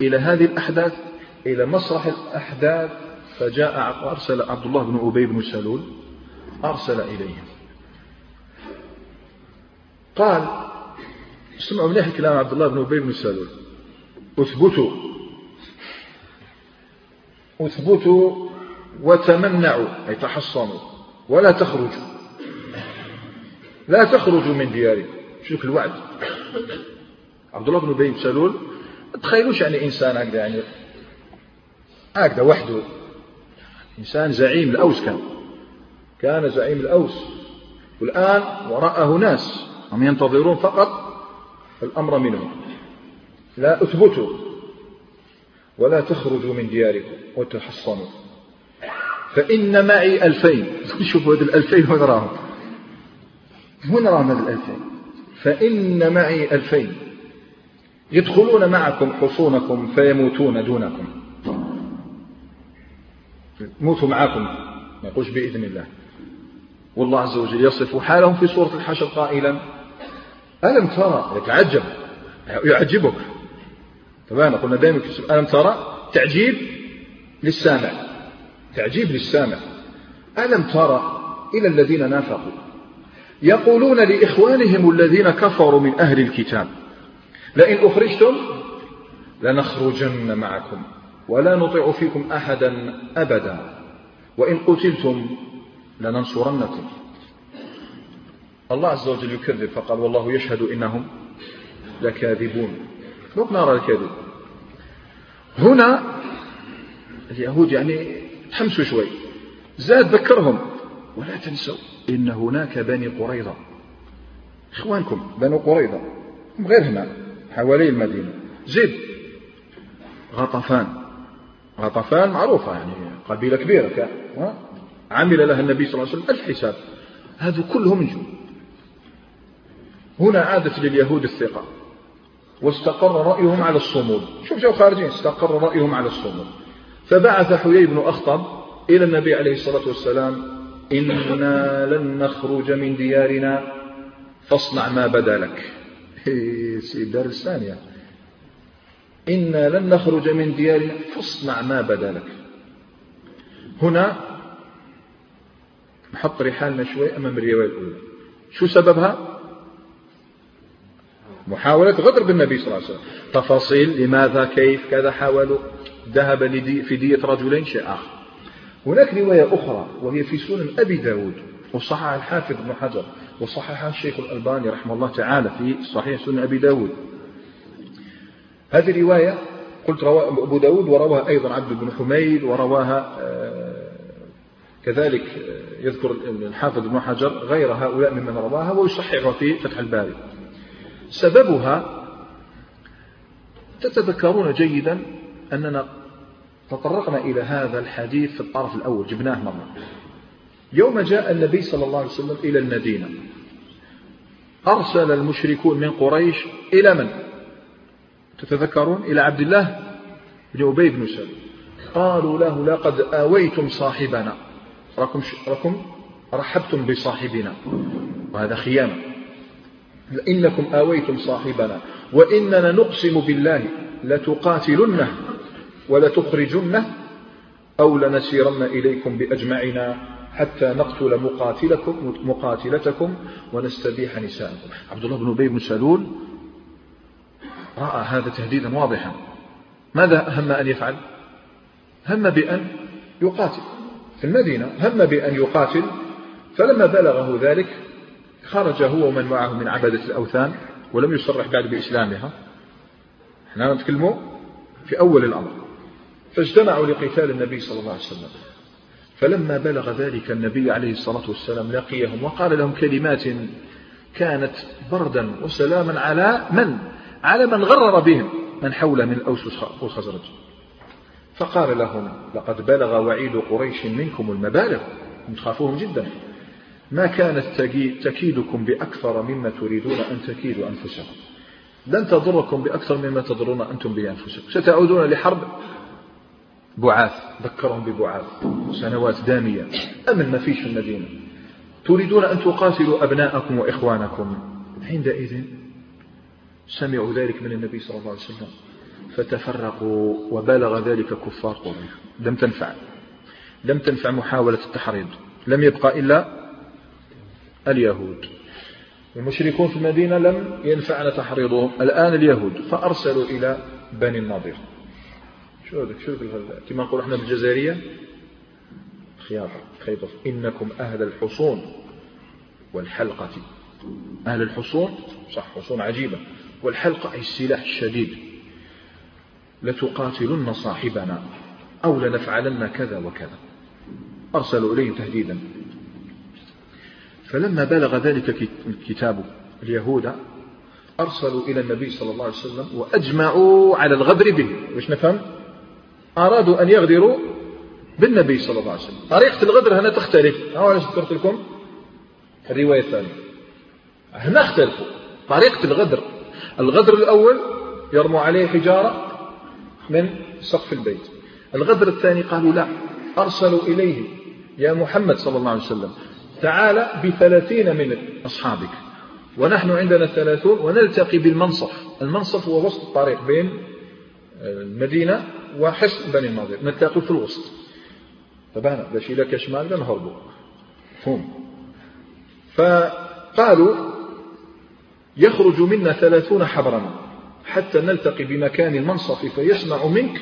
إلى هذه الأحداث إلى مسرح الأحداث فجاء أرسل عبد الله بن أبي بن سلول أرسل إليهم. قال اسمعوا مليح كلام عبد الله بن أبي بن سلول أثبتوا. أثبتوا وتمنعوا أي تحصنوا. ولا تخرجوا. لا تخرجوا من دياركم. شوف الوعد. عبد الله بن أبي بن سلول تخيلوش يعني إنسان هكذا يعني هكذا وحده. إنسان زعيم الأوس كان. كان زعيم الأوس. والآن وراءه ناس. هم ينتظرون فقط الأمر منهم لا أثبتوا ولا تخرجوا من دياركم وتحصنوا. فإن معي ألفين. (laughs) شوفوا هذه الألفين وين راهم وين راهم هذه الألفين. فإن معي ألفين. يدخلون معكم حصونكم فيموتون دونكم. موتوا معكم. ما يقولش بإذن الله. والله عز وجل يصف حالهم في سورة الحشر قائلا. ألم ترى؟ يتعجب. يعجبك. طبعا قلنا دائما ألم ترى؟ تعجيب للسامع. تعجيب للسامع. ألم ترى؟ إلى الذين نافقوا. يقولون لإخوانهم الذين كفروا من أهل الكتاب لئن أخرجتم لنخرجن معكم ولا نطيع فيكم أحدا أبدا وإن قتلتم لننصرنكم. الله عز وجل يكذب فقال والله يشهد إنهم لكاذبون. نوك نرى الكذب؟ هنا اليهود يعني تحمسوا شوي. زاد ذكرهم. ولا تنسوا إن هناك بني قريظة. إخوانكم بنو قريظة. غير هنا حوالي المدينة. زيد. غطفان. غطفان معروفة يعني قبيلة كبيرة كان. عمل لها النبي صلى الله عليه وسلم. ألف حساب هذا كلهم نجوا هنا عادت لليهود الثقة. واستقر رأيهم على الصمود. شوف شو خارجين استقر رأيهم على الصمود. فبعث حيي بن أخطب إلى النبي عليه الصلاة والسلام إنا لن نخرج من ديارنا فاصنع ما بدا لك. (laughs) دار الثانية. إنا لن نخرج من ديارنا فاصنع ما بدا لك. هنا نحط رحالنا شوي أمام الرواية الأولى. شو سببها؟ محاولة غدر بالنبي صلى الله عليه وسلم. تفاصيل لماذا كيف كذا حاولوا. ذهب في دية رجلين شيء آخر. هناك رواية أخرى وهي في سنن أبي داود وصححها الحافظ ابن حجر وصححها الشيخ الألباني رحمه الله تعالى في صحيح سنن أبي داود. هذه رواية قلت رواه أبو داود ورواها أيضا عبد بن حميد ورواها آه، كذلك آه، يذكر الحافظ ابن حجر غير هؤلاء ممن رواها ويصححها في فتح الباري. سببها تتذكرون جيدا أننا تطرقنا إلى هذا الحديث في الطرف الأول جبناه مرة. يوم جاء النبي صلى الله عليه وسلم إلى المدينة. أرسل المشركون من قريش إلى من؟ تتذكرون؟ إلى عبد الله بن أبي بن سلول قالوا له لقد آويتم صاحبنا. ركم, ركم رحبتم بصاحبنا. وهذا خيانة. إنكم آويتم صاحبنا. وإننا نقسم بالله لتقاتلنه ولتخرجنه أو لنسيرن إليكم بأجمعنا حتى نقتل مقاتلكم مقاتلتكم ونستبيح نساءكم. عبد الله بن أبي بن سلول رأى هذا تهديدا واضحا. ماذا هم أن يفعل؟ هم بأن يقاتل في المدينة. هم بأن يقاتل. فلما بلغه ذلك خرج هو ومن معه من عبدة الأوثان ولم يصرح بعد بإسلامها إحنا نتكلموا في أول الأمر. فاجتمعوا لقتال النبي صلى الله عليه وسلم. فلما بلغ ذلك النبي عليه الصلاة والسلام لقيهم وقال لهم كلمات كانت بردا وسلاما على من؟ على من غرر بهم. من حوله من الأوس والخزرج فقال لهم لقد بلغ وعيد قريش منكم المبالغ. تخافوهم جدا. ما كانت تكيدكم بأكثر مما تريدون أن تكيدوا أنفسكم. لن تضركم بأكثر مما تضرون أنتم بأنفسكم. ستعودون لحرب؟ بعاث. ذكرهم ببعاث. سنوات دامية. أمن ما فيش في المدينة تريدون أن تقاتلوا أبناءكم وإخوانكم. عندئذ سمعوا ذلك من النبي صلى الله عليه وسلم. فتفرقوا وبلغ ذلك كفار قريش. لم تنفع. لم تنفع محاولة التحريض. لم يبقى إلا اليهود. المشركون في المدينة لم ينفعنا تحريضهم. الآن اليهود. فأرسلوا إلى بني النضير. شو هذا؟ شو كما نقول إحنا بالجزائرية خياطة خيطة. إنكم أهل الحصون والحلقة. أهل الحصون؟ صح حصون عجيبة. والحلقة أي السلاح الشديد. لتقاتلن صاحبنا أو لنفعلن كذا وكذا. أرسلوا إليه تهديدا. فلما بلغ ذلك الكتاب اليهود أرسلوا إلى النبي صلى الله عليه وسلم وأجمعوا على الغدر به. وش نفهم؟ أرادوا أن يغدروا بالنبي صلى الله عليه وسلم. طريقة الغدر هنا تختلف. أنا ذكرت لكم الرواية الثانية. هنا اختلفوا. طريقة الغدر. الغدر الأول يرموا عليه حجارة من سقف البيت. الغدر الثاني قالوا لا أرسلوا إليه يا محمد صلى الله عليه وسلم. تعال بثلاثين من أصحابك. ونحن عندنا ثلاثون ونلتقي بالمنصف. المنصف هو وسط الطريق بين المدينة وحصن بني النضير نلتقي في الوسط. طبعا باش إذا كشمال نهربوا هم فقالوا يخرج منا ثلاثون حبرا. حتى نلتقي بمكان المنصف فيسمع منك.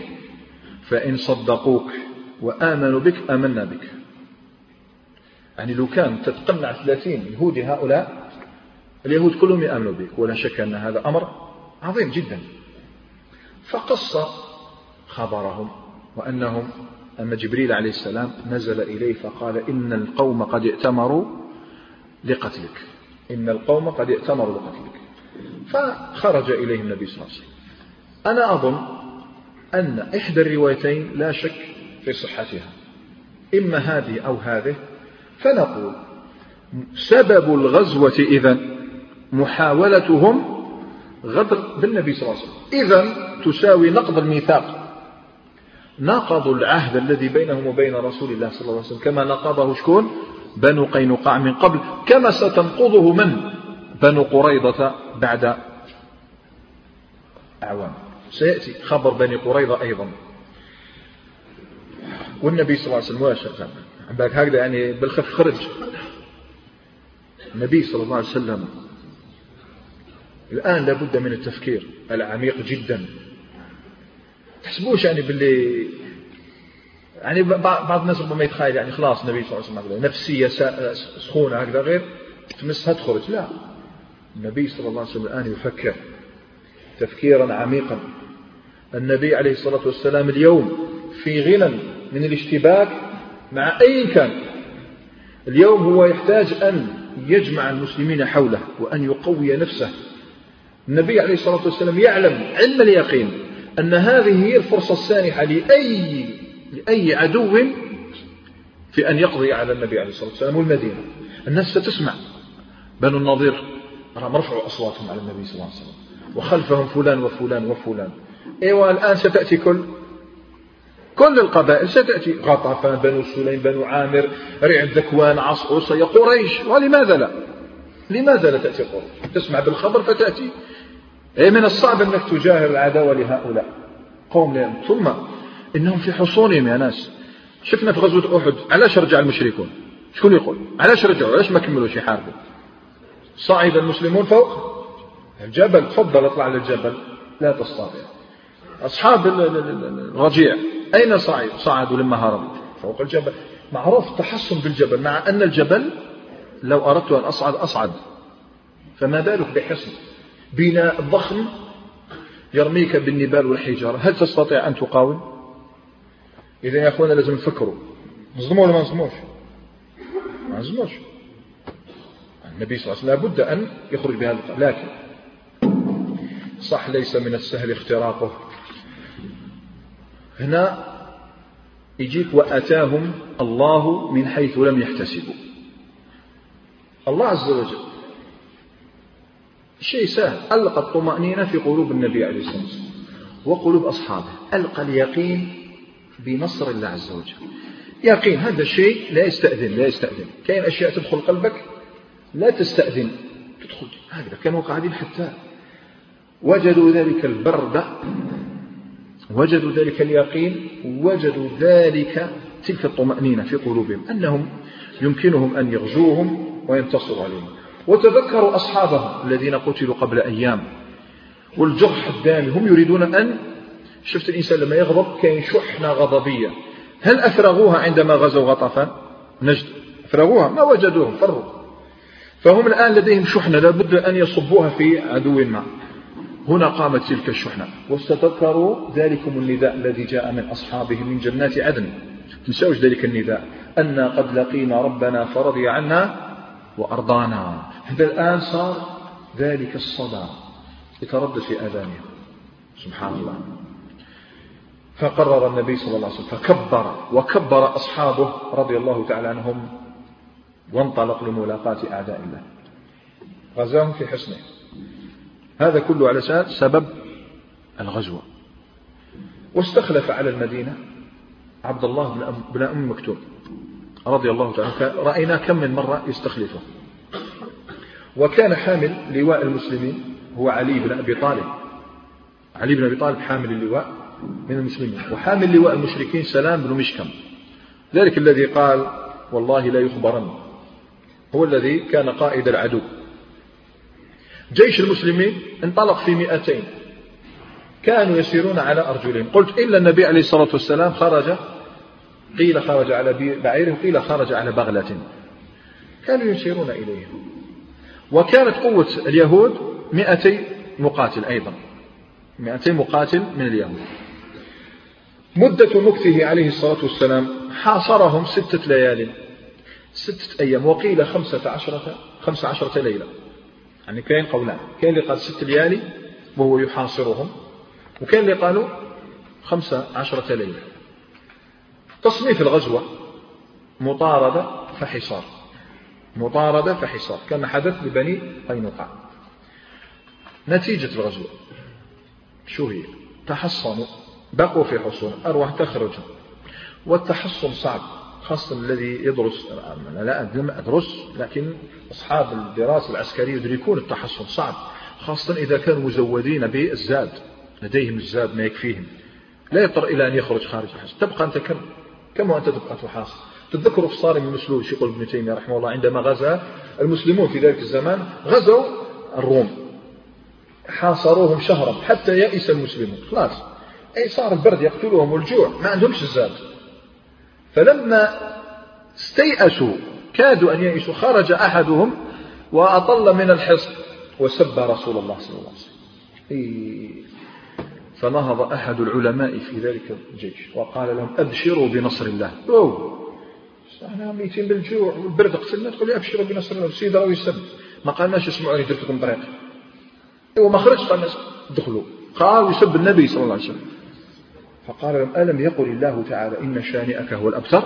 فإن صدقوك وآمنوا بك آمنا بك. يعني لو كان تتقنع ثلاثين يهودي هؤلاء اليهود كلهم يآمنوا بك ولا شك أن هذا أمر عظيم جدا. فقص خبرهم وأنهم أن جبريل عليه السلام نزل إليه فقال إن القوم قد ائتمروا لقتلك. إن القوم قد ائتمروا لقتلك. فخرج إليه النبي صلى الله عليه وسلم. أنا أظن أن إحدى الروايتين لا شك في صحتها إما هذه أو هذه فنقول سبب الغزوة إذا محاولتهم غدر بالنبي صلى الله عليه وسلم. إذا تساوي نقض الميثاق نقضوا العهد الذي بينهم وبين رسول الله صلى الله عليه وسلم. كما نقضه شكون؟ بنو قينقاع من قبل. كما ستنقضه من؟ بنو قريضة بعد أعوام. سيأتي خبر بني قريظة أيضا. والنبي صلى الله عليه وسلم عندك هكذا يعني بالخف خرج. النبي صلى الله عليه وسلم الآن لابد من التفكير العميق جدا. تحسبوش يعني باللي يعني بعض الناس ربما يتخيل يعني خلاص النبي صلى الله عليه وسلم نفسية سخونة هكذا غير تمسها تخرج. لا. النبي صلى الله عليه وسلم الآن يفكر تفكيرا عميقا. النبي عليه الصلاة والسلام اليوم في غنى من الاشتباك مع أي كان اليوم هو يحتاج أن يجمع المسلمين حوله وأن يقوي نفسه. النبي عليه الصلاة والسلام يعلم علم اليقين أن هذه هي الفرصة السانحة لأي, لأي عدو في أن يقضي على النبي عليه الصلاة والسلام والمدينة. الناس ستسمع. بنو النظير رفعوا أصواتهم على النبي صلى الله عليه وسلم. وخلفهم فلان وفلان وفلان. إيوه الآن ستأتي كل كل القبائل ستأتي. غطفان بنو سليم بنو عامر ريع ذكوان عصعصة قريش. ولماذا لا؟ لماذا لا تأتي قريش؟ تسمع بالخبر فتأتي. أي من الصعب أنك تجاهر العداوة لهؤلاء. قوم لهم. ثم إنهم في حصونهم يا ناس. شفنا في غزوة أحد علاش رجع المشركون؟ شكون يقول؟ علاش رجعوا؟ علاش ما كملوش يحاربوا؟ صعد المسلمون فوق الجبل. تفضل اطلع للجبل. لا تستطيع. أصحاب الرجيع. أين صعد؟ صعدوا لما هربوا فوق الجبل. معروف التحصن بالجبل مع أن الجبل لو أردت أن أصعد أصعد. فما بالك بحصن؟ بناء ضخم يرميك بالنبال والحجارة. هل تستطيع أن تقاوم؟ إذا يا أخوانا لازم نفكروا نظلموا ولا ما نظلموش ما نظلموش النبي صلى الله عليه وسلم لابد أن يخرج بهذا لكن صح ليس من السهل اختراقه. هنا يجيك وأتاهم الله من حيث لم يحتسبوا. الله عز وجل شيء سهل. ألقى الطمأنينة في قلوب النبي عليه الصلاة والسلام وقلوب أصحابه. ألقى اليقين بنصر الله عز وجل. يقين هذا الشيء لا يستأذن لا يستأذن. كاين أشياء تدخل قلبك لا تستأذن. تدخل. هكذا كانوا قاعدين حتى وجدوا ذلك البرد وجدوا ذلك اليقين وجدوا ذلك تلك الطمأنينة في قلوبهم أنهم يمكنهم أن يغزوهم وينتصروا عليهم. وتذكروا أصحابهم الذين قتلوا قبل أيام. والجرح الدامي هم يريدون أن شفت الإنسان لما يغضب كاين شحنة غضبية. هل أفرغوها عندما غزوا غطفان نجد. أفرغوها. ما وجدوهم؟ فروا فهم الآن لديهم شحنة لابد أن يصبوها في عدو ما. هنا قامت تلك الشحنة. واستذكروا ذلكم النداء الذي جاء من أصحابهم من جنات عدن. تنسوش ذلك النداء. أنا قد لقينا ربنا فرضي عنا وأرضانا. هذا الآن صار ذلك الصدى. يتردد في آذانهم سبحان الله. فقرر النبي صلى الله عليه وسلم فكبر وكبر أصحابه رضي الله تعالى عنهم وانطلق لملاقاة أعداء الله. غزاهم في حسنه. هذا كله على سبب الغزوة واستخلف على المدينة عبد الله بن أم مكتوم رضي الله تعالى رأينا كم من مرة يستخلفه. وكان حامل لواء المسلمين هو علي بن أبي طالب. علي بن أبي طالب حامل اللواء من المسلمين. وحامل لواء المشركين سلام بن مشكم. ذلك الذي قال والله لا يخبرن. هو الذي كان قائد العدو. جيش المسلمين انطلق في مئتين. كانوا يسيرون على أرجلهم. قلت إلا النبي عليه الصلاة والسلام خرج قيل خرج على بعيره وقيل خرج على بغلة. كانوا يشيرون إليه. وكانت قوة اليهود مئتي مقاتل أيضا. مئتي مقاتل من اليهود. مدة مكثه عليه الصلاة والسلام حاصرهم ستة ليال ستة أيام وقيل خمسة عشرة خمسة عشرة ليلة. يعني كاين قولان. كاين اللي قال ست ليالي وهو يحاصرهم. وكاين اللي قالوا خمسة عشرة ليلة. تصنيف الغزوة مطاردة فحصار. مطاردة فحصار. كما حدث لبني قينقاع. نتيجة الغزوة. شو هي؟ تحصنوا بقوا في حصون أرواح تخرج. والتحصن صعب. خاصة الذي يدرس أنا لا أدرس لكن أصحاب الدراسة العسكرية يدركون التحصن صعب. خاصة إذا كانوا مزودين بالزاد لديهم الزاد ما يكفيهم. لا يضطر إلى أن يخرج خارج الحصن تبقى أنت كم؟ كما أنت تبقى تحاصر؟ تذكروا في صارم المسلول شيخ ابن تيمية رحمه الله عندما غزا المسلمون في ذلك الزمان غزوا الروم. حاصروهم شهرا حتى يئس المسلمون. خلاص. أي صار البرد يقتلهم والجوع ما عندهمش الزاد. فلما استيأسوا كادوا أن يئسوا خرج أحدهم وأطل من الحصن وسب رسول الله صلى الله عليه وسلم. فنهض أحد العلماء في ذلك الجيش وقال لهم أبشروا بنصر الله. أوه. أحنا ميتين بالجوع والبرد قتلنا تقول لي أبشروا بنصر الله. السيد راه يسب. ما قالناش اسمعوني درت لكم طريق ايوا ما خرجش قال دخلوا. قال يسب النبي صلى الله عليه وسلم. فقال لهم ألم يقل الله تعالى إن شانئك هو الأبتر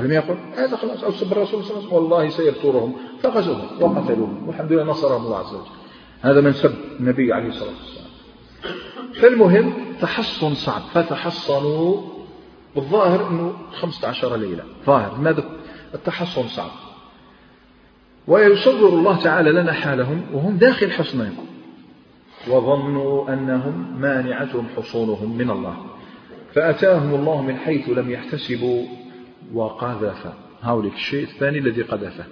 ألم يقل؟ هذا خلاص أو سب الرسول صلى الله عليه وسلم. والله سيبترهم فغزوهم وقتلوهم والحمد لله نصرهم الله عز وجل. هذا من سب النبي عليه الصلاة والسلام. فالمهم تحصن صعب. فتحصنوا بالظاهر أنه 15 ليلة. ظاهر ماذا التحصن صعب. ويصور الله تعالى لنا حالهم وهم داخل حصنهم. وظنوا أنهم مانعتهم حصونهم من الله. فأتاهم الله من حيث لم يحتسبوا وقذف هؤلاء الشيء الثاني الذي قذفه.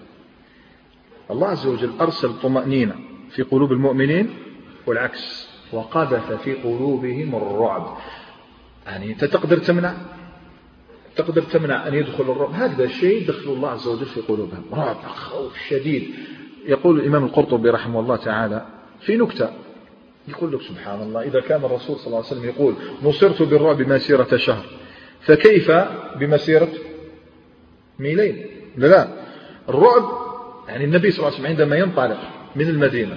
الله عز وجل أرسل طمأنينة في قلوب المؤمنين والعكس وقذف في قلوبهم الرعب. يعني أنت تقدر تمنع؟ تقدر تمنع أن يدخل الرعب؟ هذا الشيء دخل الله عز وجل في قلوبهم. رعب خوف شديد. يقول الإمام القرطبي رحمه الله تعالى في نكتة يقول لك سبحان الله إذا كان الرسول صلى الله عليه وسلم يقول نصرت بالرعب مسيرة شهر. فكيف بمسيرة ميلين؟ لا لا. الرعب يعني النبي صلى الله عليه وسلم عندما ينطلق من المدينة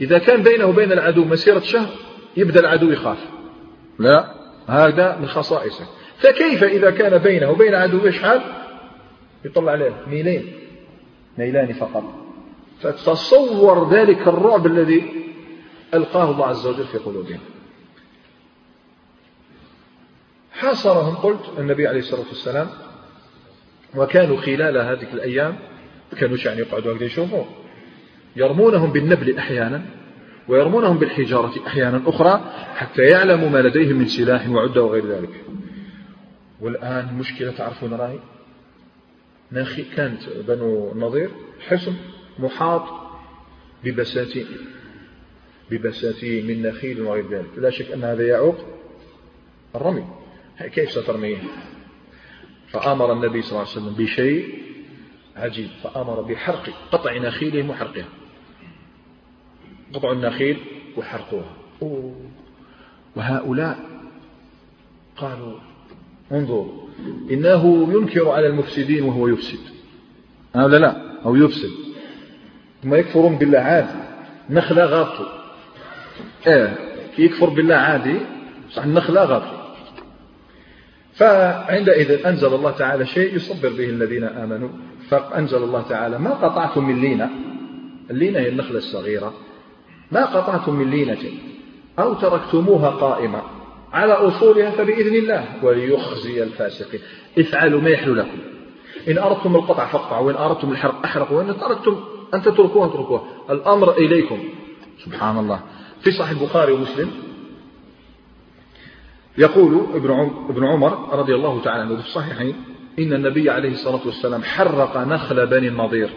إذا كان بينه وبين العدو مسيرة شهر يبدأ العدو يخاف. لا هذا من خصائصه. فكيف إذا كان بينه وبين عدو إيش حال؟ يطلع عليه ميلين. ميلان فقط. فتصور ذلك الرعب الذي ألقاه الله عز وجل في قلوبهم. حاصرهم قلت النبي عليه الصلاة والسلام وكانوا خلال هذه الأيام كانوا يعني يقعدوا هكذا يشوفوا يرمونهم بالنبل أحيانا ويرمونهم بالحجارة أحيانا أخرى حتى يعلموا ما لديهم من سلاح وعدة وغير ذلك. والآن المشكلة تعرفون ناخي كانت بنو النظير حصن محاط ببساتين. ببساتين من نخيل وغير ذلك لا شك أن هذا يعوق الرمي. كيف سترميه؟ فأمر النبي صلى الله عليه وسلم بشيء عجيب. فأمر بحرق قطع نخيلهم وحرقها قطع النخيل وحرقوها وهؤلاء قالوا انظر إنه ينكر على المفسدين وهو يفسد. أو لا لا أو يفسد. ثم يكفرون بالله عادي. نخلة غابته إيه يكفر بالله عادي صح النخلة غابته فعندئذ أنزل الله تعالى شيء يصبر به الذين آمنوا. فأنزل الله تعالى ما قطعتم من لينة؟ اللينة هي النخلة الصغيرة. ما قطعتم من لينة؟ أو تركتموها قائمة على أصولها فبإذن الله. وليخزي الفاسقين. افعلوا ما يحلو لكم. إن أردتم القطع فاقطعوا وإن أردتم الحرق أحرقوا وإن أردتم أن تتركوها اتركوها الأمر إليكم. سبحان الله. في صحيح البخاري ومسلم. يقول ابن عمر رضي الله تعالى عنه في الصحيحين إن النبي عليه الصلاة والسلام حرق نخل بني النضير.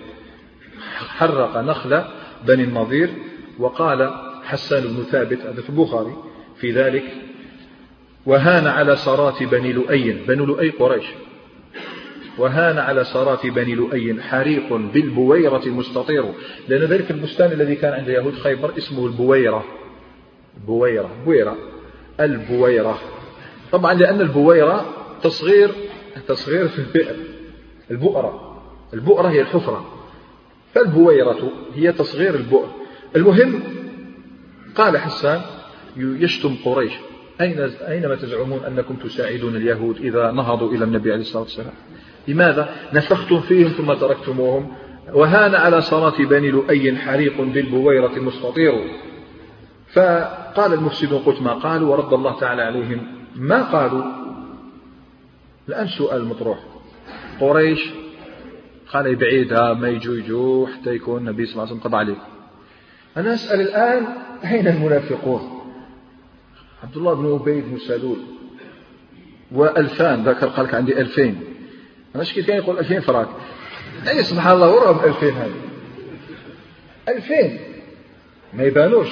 حرق نخل بني النضير. وقال حسان بن ثابت هذا في البخاري في ذلك وهان على سرات بني لؤي بنو لؤي قريش. وهان على سرات بني لؤي حريق بالبويرة المستطير لأن ذلك البستان الذي كان عند يهود خيبر اسمه البويرة. بويرة. بويرة. البويرة. طبعا لأن البويرة تصغير تصغير في البئر البؤرة. البؤرة هي الحفرة. فالبويرة هي تصغير البؤر. المهم قال حسان يشتم قريش. أين أينما تزعمون أنكم تساعدون اليهود إذا نهضوا إلى النبي عليه الصلاة والسلام؟ لماذا؟ نفختم فيهم ثم تركتموهم. وهان على صلاة بني لؤي حريق بالبويرة مستطير. فقال المفسدون قلت ما قالوا ورد الله تعالى عليهم ما قالوا؟ الآن سؤال مطروح. قريش قال بعيدها ما يجوا يجوا حتى يكون النبي صلى الله عليه وسلم قضى عليكم أنا أسأل الآن أين المنافقون؟ عبد الله بن أبي بن سلول. وألفان ذكر قال لك عندي ألفين. أنا شكيت كان يقول ألفين فراك. أي سبحان الله وراهم ألفين هذه. ألفين. ما يبانوش.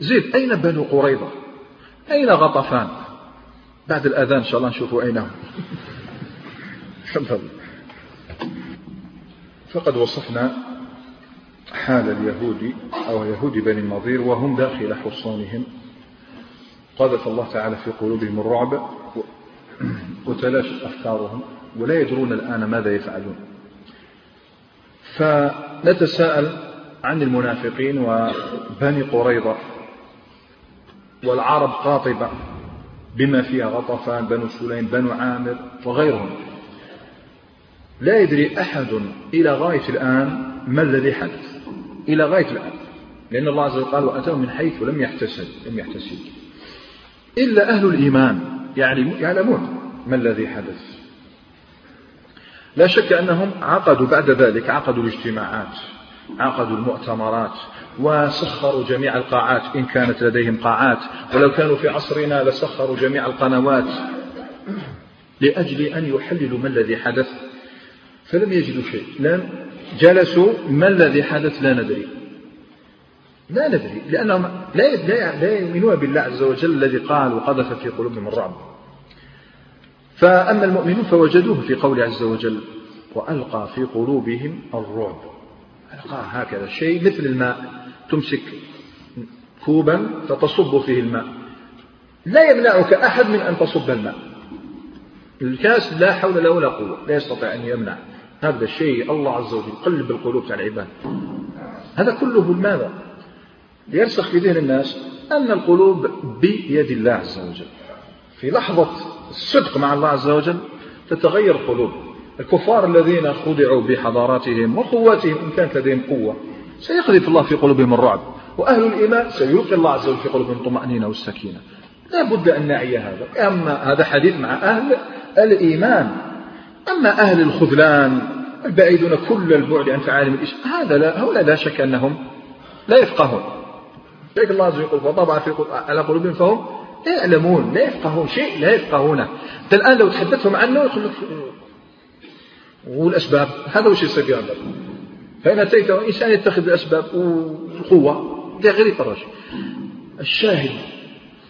زيد أين بنو قريظة؟ أين غطفان؟ بعد الأذان إن شاء الله نشوفوا أين هم. فقد وصفنا حال اليهود أو يهود بني النظير وهم داخل حصونهم. قذف الله تعالى في قلوبهم الرعب. وتلاشت أفكارهم ولا يدرون الآن ماذا يفعلون. فنتساءل عن المنافقين وبني قريظة والعرب قاطبة بما فيها غطفان بنو سليم بنو عامر وغيرهم. لا يدري أحد إلى غاية الآن ما الذي حدث. إلى غاية الآن. لأن الله عز وجل قال وأتوا من حيث لم يحتسب لم يحتسب. إلا أهل الإيمان يعني يعلمون. ما الذي حدث؟ لا شك أنهم عقدوا بعد ذلك عقدوا الاجتماعات عقدوا المؤتمرات وسخروا جميع القاعات إن كانت لديهم قاعات. ولو كانوا في عصرنا لسخروا جميع القنوات. لأجل أن يحللوا ما الذي حدث فلم يجدوا شيء. لم جلسوا ما الذي حدث لا ندري. لا ندري لأنهم لا يؤمنون بالله عز وجل الذي قال وقذف في قلوبهم الرعب. فأما المؤمنون فوجدوه في قوله عز وجل وألقى في قلوبهم الرعب. ألقى هكذا شيء مثل الماء تمسك كوبا فتصب فيه الماء. لا يمنعك أحد من أن تصب الماء. الكاس لا حول له ولا قوة لا يستطيع أن يمنع. هذا الشيء الله عز وجل قلب القلوب تاع العباد. هذا كله لماذا ليرسخ في ذهن الناس أن القلوب بيد الله عز وجل. في لحظة الصدق مع الله عز وجل تتغير القلوب الكفار الذين خدعوا بحضاراتهم وقواتهم إن كانت لديهم قوة سيقذف الله في قلوبهم الرعب وأهل الإيمان سيلقي الله عز وجل في قلوبهم الطمأنينة والسكينة. لا بد أن نعي هذا. أما هذا حديث مع أهل الإيمان. أما أهل الخذلان البعيدون كل البعد عن تعاليم الإسلام هذا لا هؤلاء لا شك أنهم لا يفقهون. لذلك الله عز وجل يقول فطبع في على قلوبهم فهم لا يعلمون لا يفقهون شيء لا يفقهونه أنت الآن لو تحدثتهم عنه يقول لك والأسباب هذا وش يصير في فإن أتيت إنسان يتخذ الأسباب والقوة لا غير يفرج الشاهد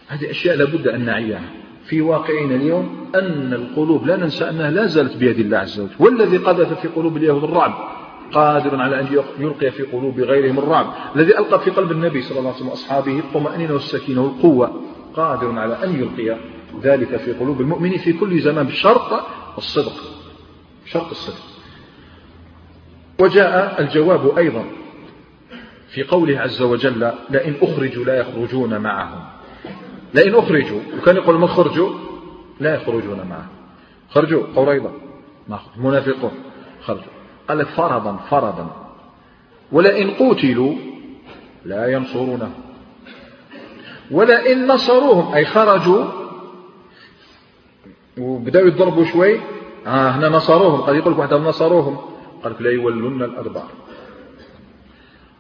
هذه أشياء لابد أن نعيها. في واقعنا اليوم أن القلوب لا ننسى أنها لا زالت بيد الله عز وجل. والذي قذف في قلوب اليهود الرعب قادر على أن يلقي في قلوب غيرهم الرعب. الذي ألقى في قلب النبي صلى الله عليه وسلم وأصحابه الطمأنينة والسكينة والقوة. قادر على أن يلقي ذلك في قلوب المؤمنين في كل زمان بشرط الصدق. شرط الصدق. وجاء الجواب أيضا في قوله عز وجل لئن أخرجوا لا يخرجون معهم. لئن أخرجوا وكان يقول من خرجوا؟ لا يخرجون معه خرجوا قريضة منافقون. خرجوا. قال فرضا فرضا. ولئن قتلوا لا ينصرونه. ولئن نصروهم أي خرجوا وبدأوا يضربوا شوي آه هنا نصروهم قد يقول لك واحد نصروهم قال لك لا يولون الأدبار.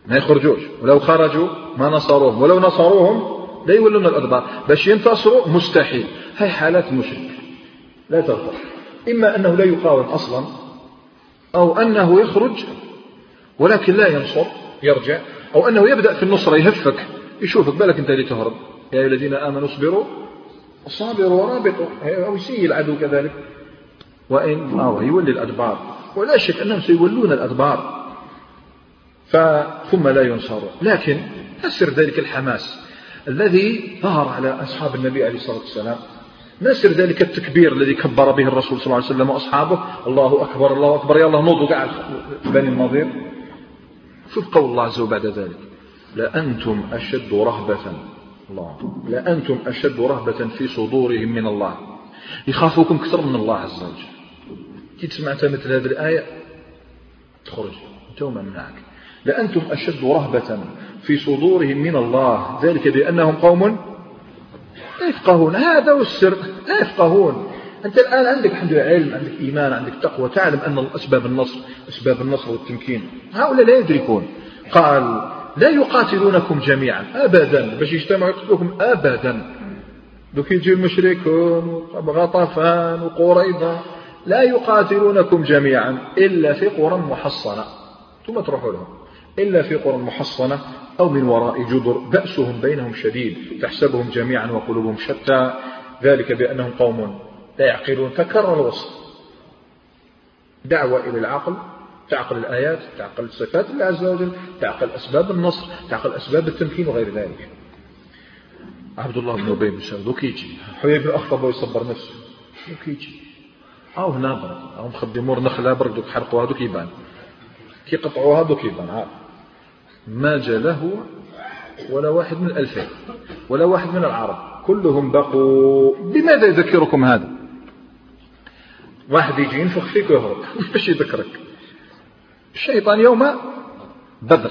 ما يخرجوش. ولو خرجوا ما نصروهم. ولو نصروهم لا يولون الأدبار. باش ينتصروا مستحيل. هاي حالات مشرك. لا تغفر. إما أنه لا يقاوم أصلا أو أنه يخرج ولكن لا ينصر يرجع أو أنه يبدأ في النصرة يهفك. يشوفك بالك أنت اللي تهرب. يا أيها الذين آمنوا اصبروا. صابروا ورابطوا. أو يسيء العدو كذلك. وإن أو يولي الأدبار. ولا شك أنهم سيولون الأدبار. ثم لا ينصروا لكن فسر ذلك الحماس الذي ظهر على أصحاب النبي عليه الصلاة والسلام. نسر ذلك التكبير الذي كبر به الرسول صلى الله عليه وسلم وأصحابه. الله أكبر الله أكبر. يلا نوضوا قاعد بني النظير. شوف قول الله عز وجل بعد ذلك. لأنتم أشد رهبة. الله. لأنتم أشد رهبة في صدورهم من الله. يخافوكم أكثر من الله عز وجل. كي سمعت مثل هذه الآية تخرج. أنت ومن لأنتم أشد رهبة في صدورهم من الله. ذلك بأنهم قوم لا يفقهون. هذا هو السر. لا يفقهون. أنت الآن عندك الحمد لله علم عندك إيمان عندك تقوى تعلم أن أسباب النصر أسباب النصر والتمكين. هؤلاء لا يدركون. قال لا يقاتلونكم جميعا أبدا. باش يجتمعوا يقتلوكم أبدا. دوك يجي المشركون وغطفان وقريضة لا يقاتلونكم جميعا إلا في قرى محصنة. ثم تروحوا لهم. إلا في قرى محصنة أو من وراء جدر بأسهم بينهم شديد تحسبهم جميعا وقلوبهم شتى. ذلك بأنهم قوم لا يعقلون تكرر الوصف. دعوة إلى العقل تعقل الآيات تعقل صفات الله عز وجل تعقل أسباب النصر تعقل أسباب التمكين وغير ذلك. عبد الله بن أبي بن سعود وكيجي حبيب بن أخطب ويصبر نفسه. وكيجي أو هنا برد. أو مخدي مور نخلة برد دوك حرقوا هذوك يبان. كي قطعوا هذوك يبان. عارف ما له ولا واحد من الألفين ولا واحد من العرب. كلهم بقوا. بماذا يذكركم هذا؟ واحد يجي ينفخ فيك ويهرب. (laughs) باش يذكرك. الشيطان يوم بدر.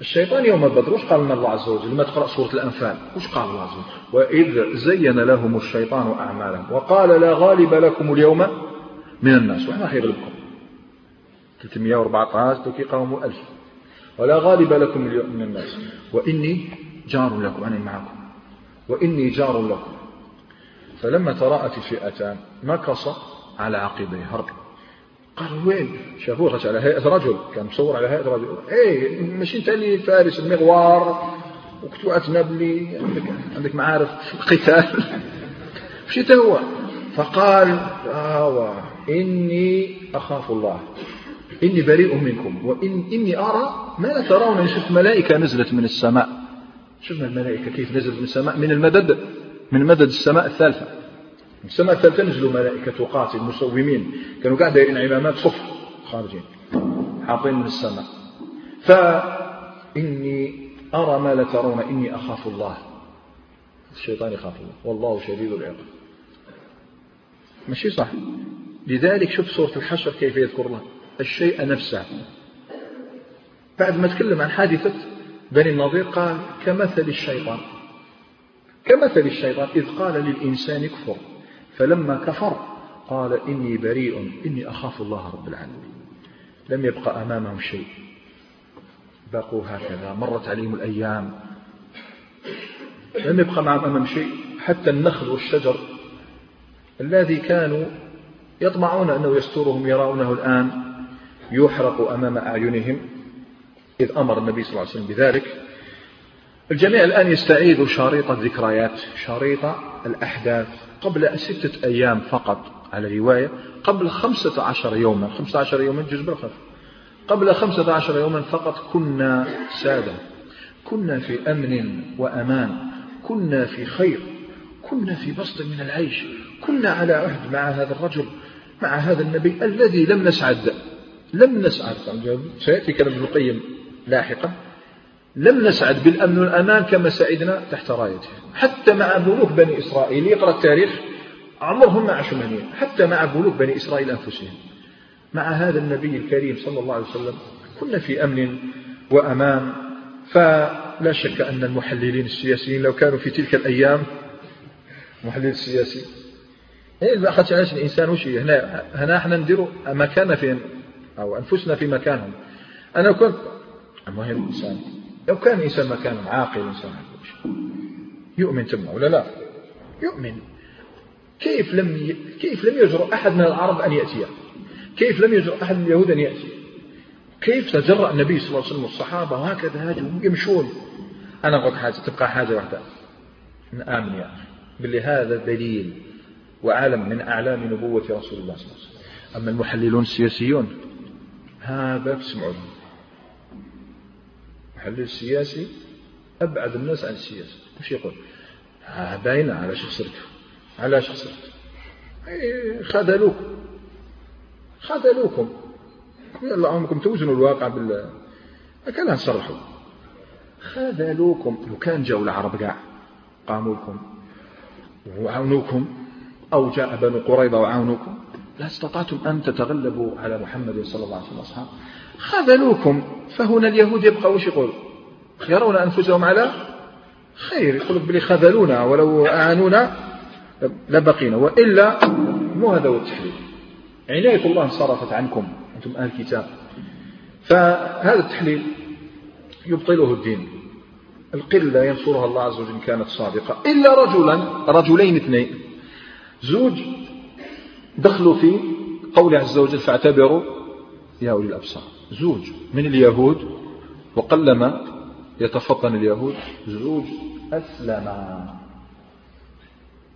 الشيطان يوم بدر وش قال لنا الله عز وجل؟ لما تقرأ سورة الأنفال وش قال الله عز وجل؟ وإذ زين لهم الشيطان أعمالهم وقال لا غالب لكم اليوم من الناس. وإحنا حيغلبكم 314 توكي قوم ألف. ولا غالب لكم اليوم من الناس. وإني جار لكم أنا معكم. وإني جار لكم. فلما تراءت الفئتان مكص على عقبيه هرب قالوا وين؟ شافوه على هيئة رجل كان مصور على هيئة رجل. إيه مش أنت اللي فارس المغوار وكنت نبلي عندك, عندك معارف في القتال (laughs) مشيت هو. فقال آه إني أخاف الله. إني بريء منكم. وإن إني أرى ما لا ترون. شفت ملائكة نزلت من السماء. شفنا الملائكة كيف نزلت من السماء؟ من المدد من مدد السماء الثالثة. السماء الثالثة نزلوا ملائكة تقاتل مسومين كانوا قاعد دايرين عمامات صف خارجين حاطين من السماء. فإني أرى ما لا ترون إني أخاف الله. الشيطان يخاف الله. والله شديد العقاب. ماشي صح. لذلك شوف سورة الحشر كيف يذكر الله. الشيء نفسه. بعد ما تكلم عن حادثة بني النضير قال كمثل الشيطان. كمثل الشيطان إذ قال للإنسان كفر فلما كفر قال إني بريء إني أخاف الله رب العالمين. لم يبقى أمامهم شيء. بقوا هكذا مرت عليهم الأيام. لم يبقى معهم شيء. حتى النخل والشجر الذي كانوا يطمعون أنه يسترهم يرونه الآن يحرق أمام أعينهم. إذ أمر النبي صلى الله عليه وسلم بذلك. الجميع الآن يستعيد شريط الذكريات شريط الأحداث. قبل ستة أيام فقط على رواية قبل خمسة عشر يوما خمسة عشر يوما جزء بالخف قبل خمسة عشر يوما فقط كنا سادة كنا في أمن وأمان كنا في خير كنا في بسط من العيش كنا على عهد مع هذا الرجل مع هذا النبي الذي لم نسعد لم نسعد. سيأتي كلام ابن القيم لاحقا. لم نسعد بالأمن والأمان كما سعدنا تحت رايته حتى مع ملوك بني إسرائيل يقرأ التاريخ عمرهم ما عاشوا حتى مع ملوك بني إسرائيل أنفسهم. مع هذا النبي الكريم صلى الله عليه وسلم كنا في أمن وأمان. فلا شك أن المحللين السياسيين لو كانوا في تلك الأيام محلل السياسي إيه أخذت علاش الإنسان وش هنا هنا إحنا نديروا مكاننا في أو أنفسنا في مكانهم. أنا كنت المهم الإنسان لو كان الإنسان مكان عاقل إنسان يؤمن تم ولا لا؟ يؤمن. كيف لم ي... كيف لم يجرؤ أحد من العرب أن يأتي؟ كيف لم يجرؤ أحد من اليهود أن يأتي؟ كيف تجرأ النبي صلى الله عليه وسلم والصحابة وهكذا هاجوا يمشون؟ أنا أقول حاجة تبقى حاجة واحدة. آمن يا أخي. باللي هذا دليل وعلم من أعلام نبوة رسول الله صلى الله عليه وسلم. أما المحللون السياسيون هذا تسمعوا المحلل السياسي أبعد الناس عن السياسة. وش يقول؟ باينة على شو صرت علاش خسرت إيه، خذلوكم. خذلوكم. يلا عمركم توزنوا الواقع بال. كان نصرحوا خذلوكم. لو كان جاوا العرب كاع قاموا لكم وعاونوكم أو جاء بنو قريظة وعاونوكم لا استطعتم أن تتغلبوا على محمد صلى الله عليه وسلم خذلوكم فهنا اليهود يبقى وش يقول يرون أنفسهم على خير يقول بلي خذلونا ولو أعانونا لبقينا. وإلا مو هذا هو التحليل. عناية الله انصرفت عنكم أنتم أهل الكتاب فهذا التحليل يبطله الدين. القلة ينصرها الله عز وجل كانت صادقة. إلا رجلا رجلين اثنين. زوج دخلوا في قول عز وجل فاعتبروا يا أولي الأبصار. زوج من اليهود وقلما يتفطن اليهود زوج أسلم.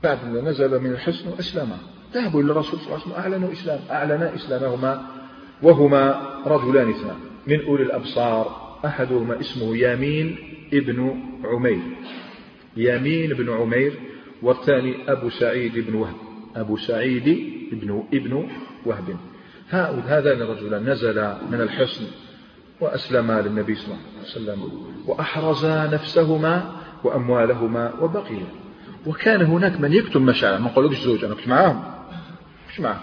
بعد ما نزل من الحسن أسلم. ذهبوا إلى الرسول صلى الله عليه وسلم أعلنوا إسلام أعلنا إسلامهما وهما رجلان اثنان. من أولي الأبصار أحدهما اسمه يامين ابن عمير. يامين بن عمير والثاني أبو سعيد بن وهب. أبو سعيد ابن ابن وهب. هذان الرجلان نزلا من الحصن وأسلما للنبي صلى الله عليه وسلم وأحرزا نفسهما وأموالهما وبقيا. وكان هناك من يكتم مشاعر ما نقولكش زوج أنا كنت معاهم. مش معاهم.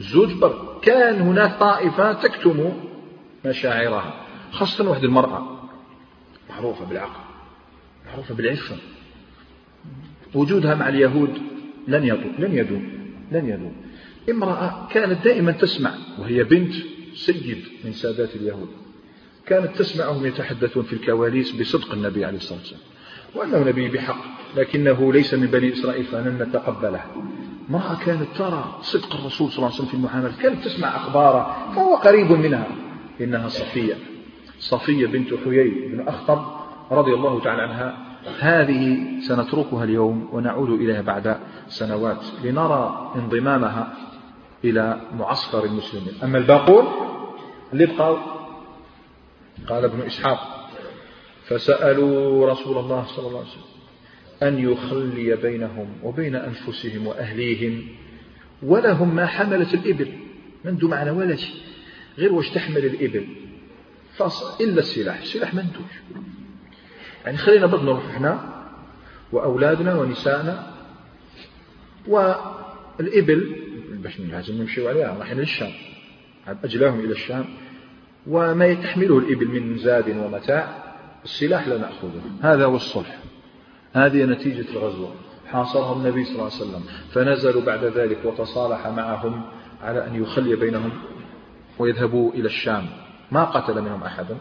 الزوج بر كان هناك طائفة تكتم مشاعرها خاصة واحد المرأة. معروفة بالعقل معروفة بالعفة. وجودها مع اليهود لن يدوم لن يدوم لن يدوم. امرأة كانت دائما تسمع وهي بنت سيد من سادات اليهود. كانت تسمعهم يتحدثون في الكواليس بصدق النبي عليه الصلاة والسلام. وأنه نبي بحق لكنه ليس من بني إسرائيل فلن نتقبله امرأة كانت ترى صدق الرسول صلى الله عليه وسلم في المعاملة كانت تسمع أخباره فهو قريب منها. إنها صفية. صفية بنت حيي بن أخطب رضي الله تعالى عنها. هذه سنتركها اليوم ونعود إليها بعد سنوات لنرى انضمامها إلى معسكر المسلمين. أما الباقون اللي بقوا قال ابن إسحاق فسألوا رسول الله صلى الله عليه وسلم أن يخلي بينهم وبين أنفسهم وأهليهم ولهم ما حملت الإبل. من دو معنى ولا شيء غير واش تحمل الإبل. إلا السلاح السلاح منتوج يعني خلينا بد نروح إحنا وأولادنا ونسائنا والإبل باش لازم نمشيو عليها رايحين للشام أجلاهم إلى الشام. وما يتحمله الإبل من زاد ومتاع السلاح لا نأخذه. هذا هو الصلح. هذه نتيجة الغزوة. حاصرهم النبي صلى الله عليه وسلم. فنزلوا بعد ذلك وتصالح معهم على أن يخلي بينهم ويذهبوا إلى الشام. ما قتل منهم أحدا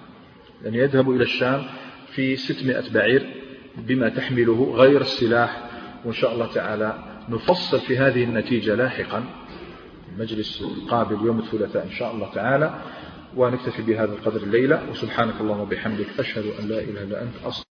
لأن يذهبوا إلى الشام في ستمائة بعير بما تحمله غير السلاح. وإن شاء الله تعالى نفصل في هذه النتيجة لاحقا. المجلس القابل يوم الثلاثاء إن شاء الله تعالى ونكتفي بهذا القدر الليلة وسبحانك اللهم وبحمدك أشهد أن لا إله إلا أنت أصلا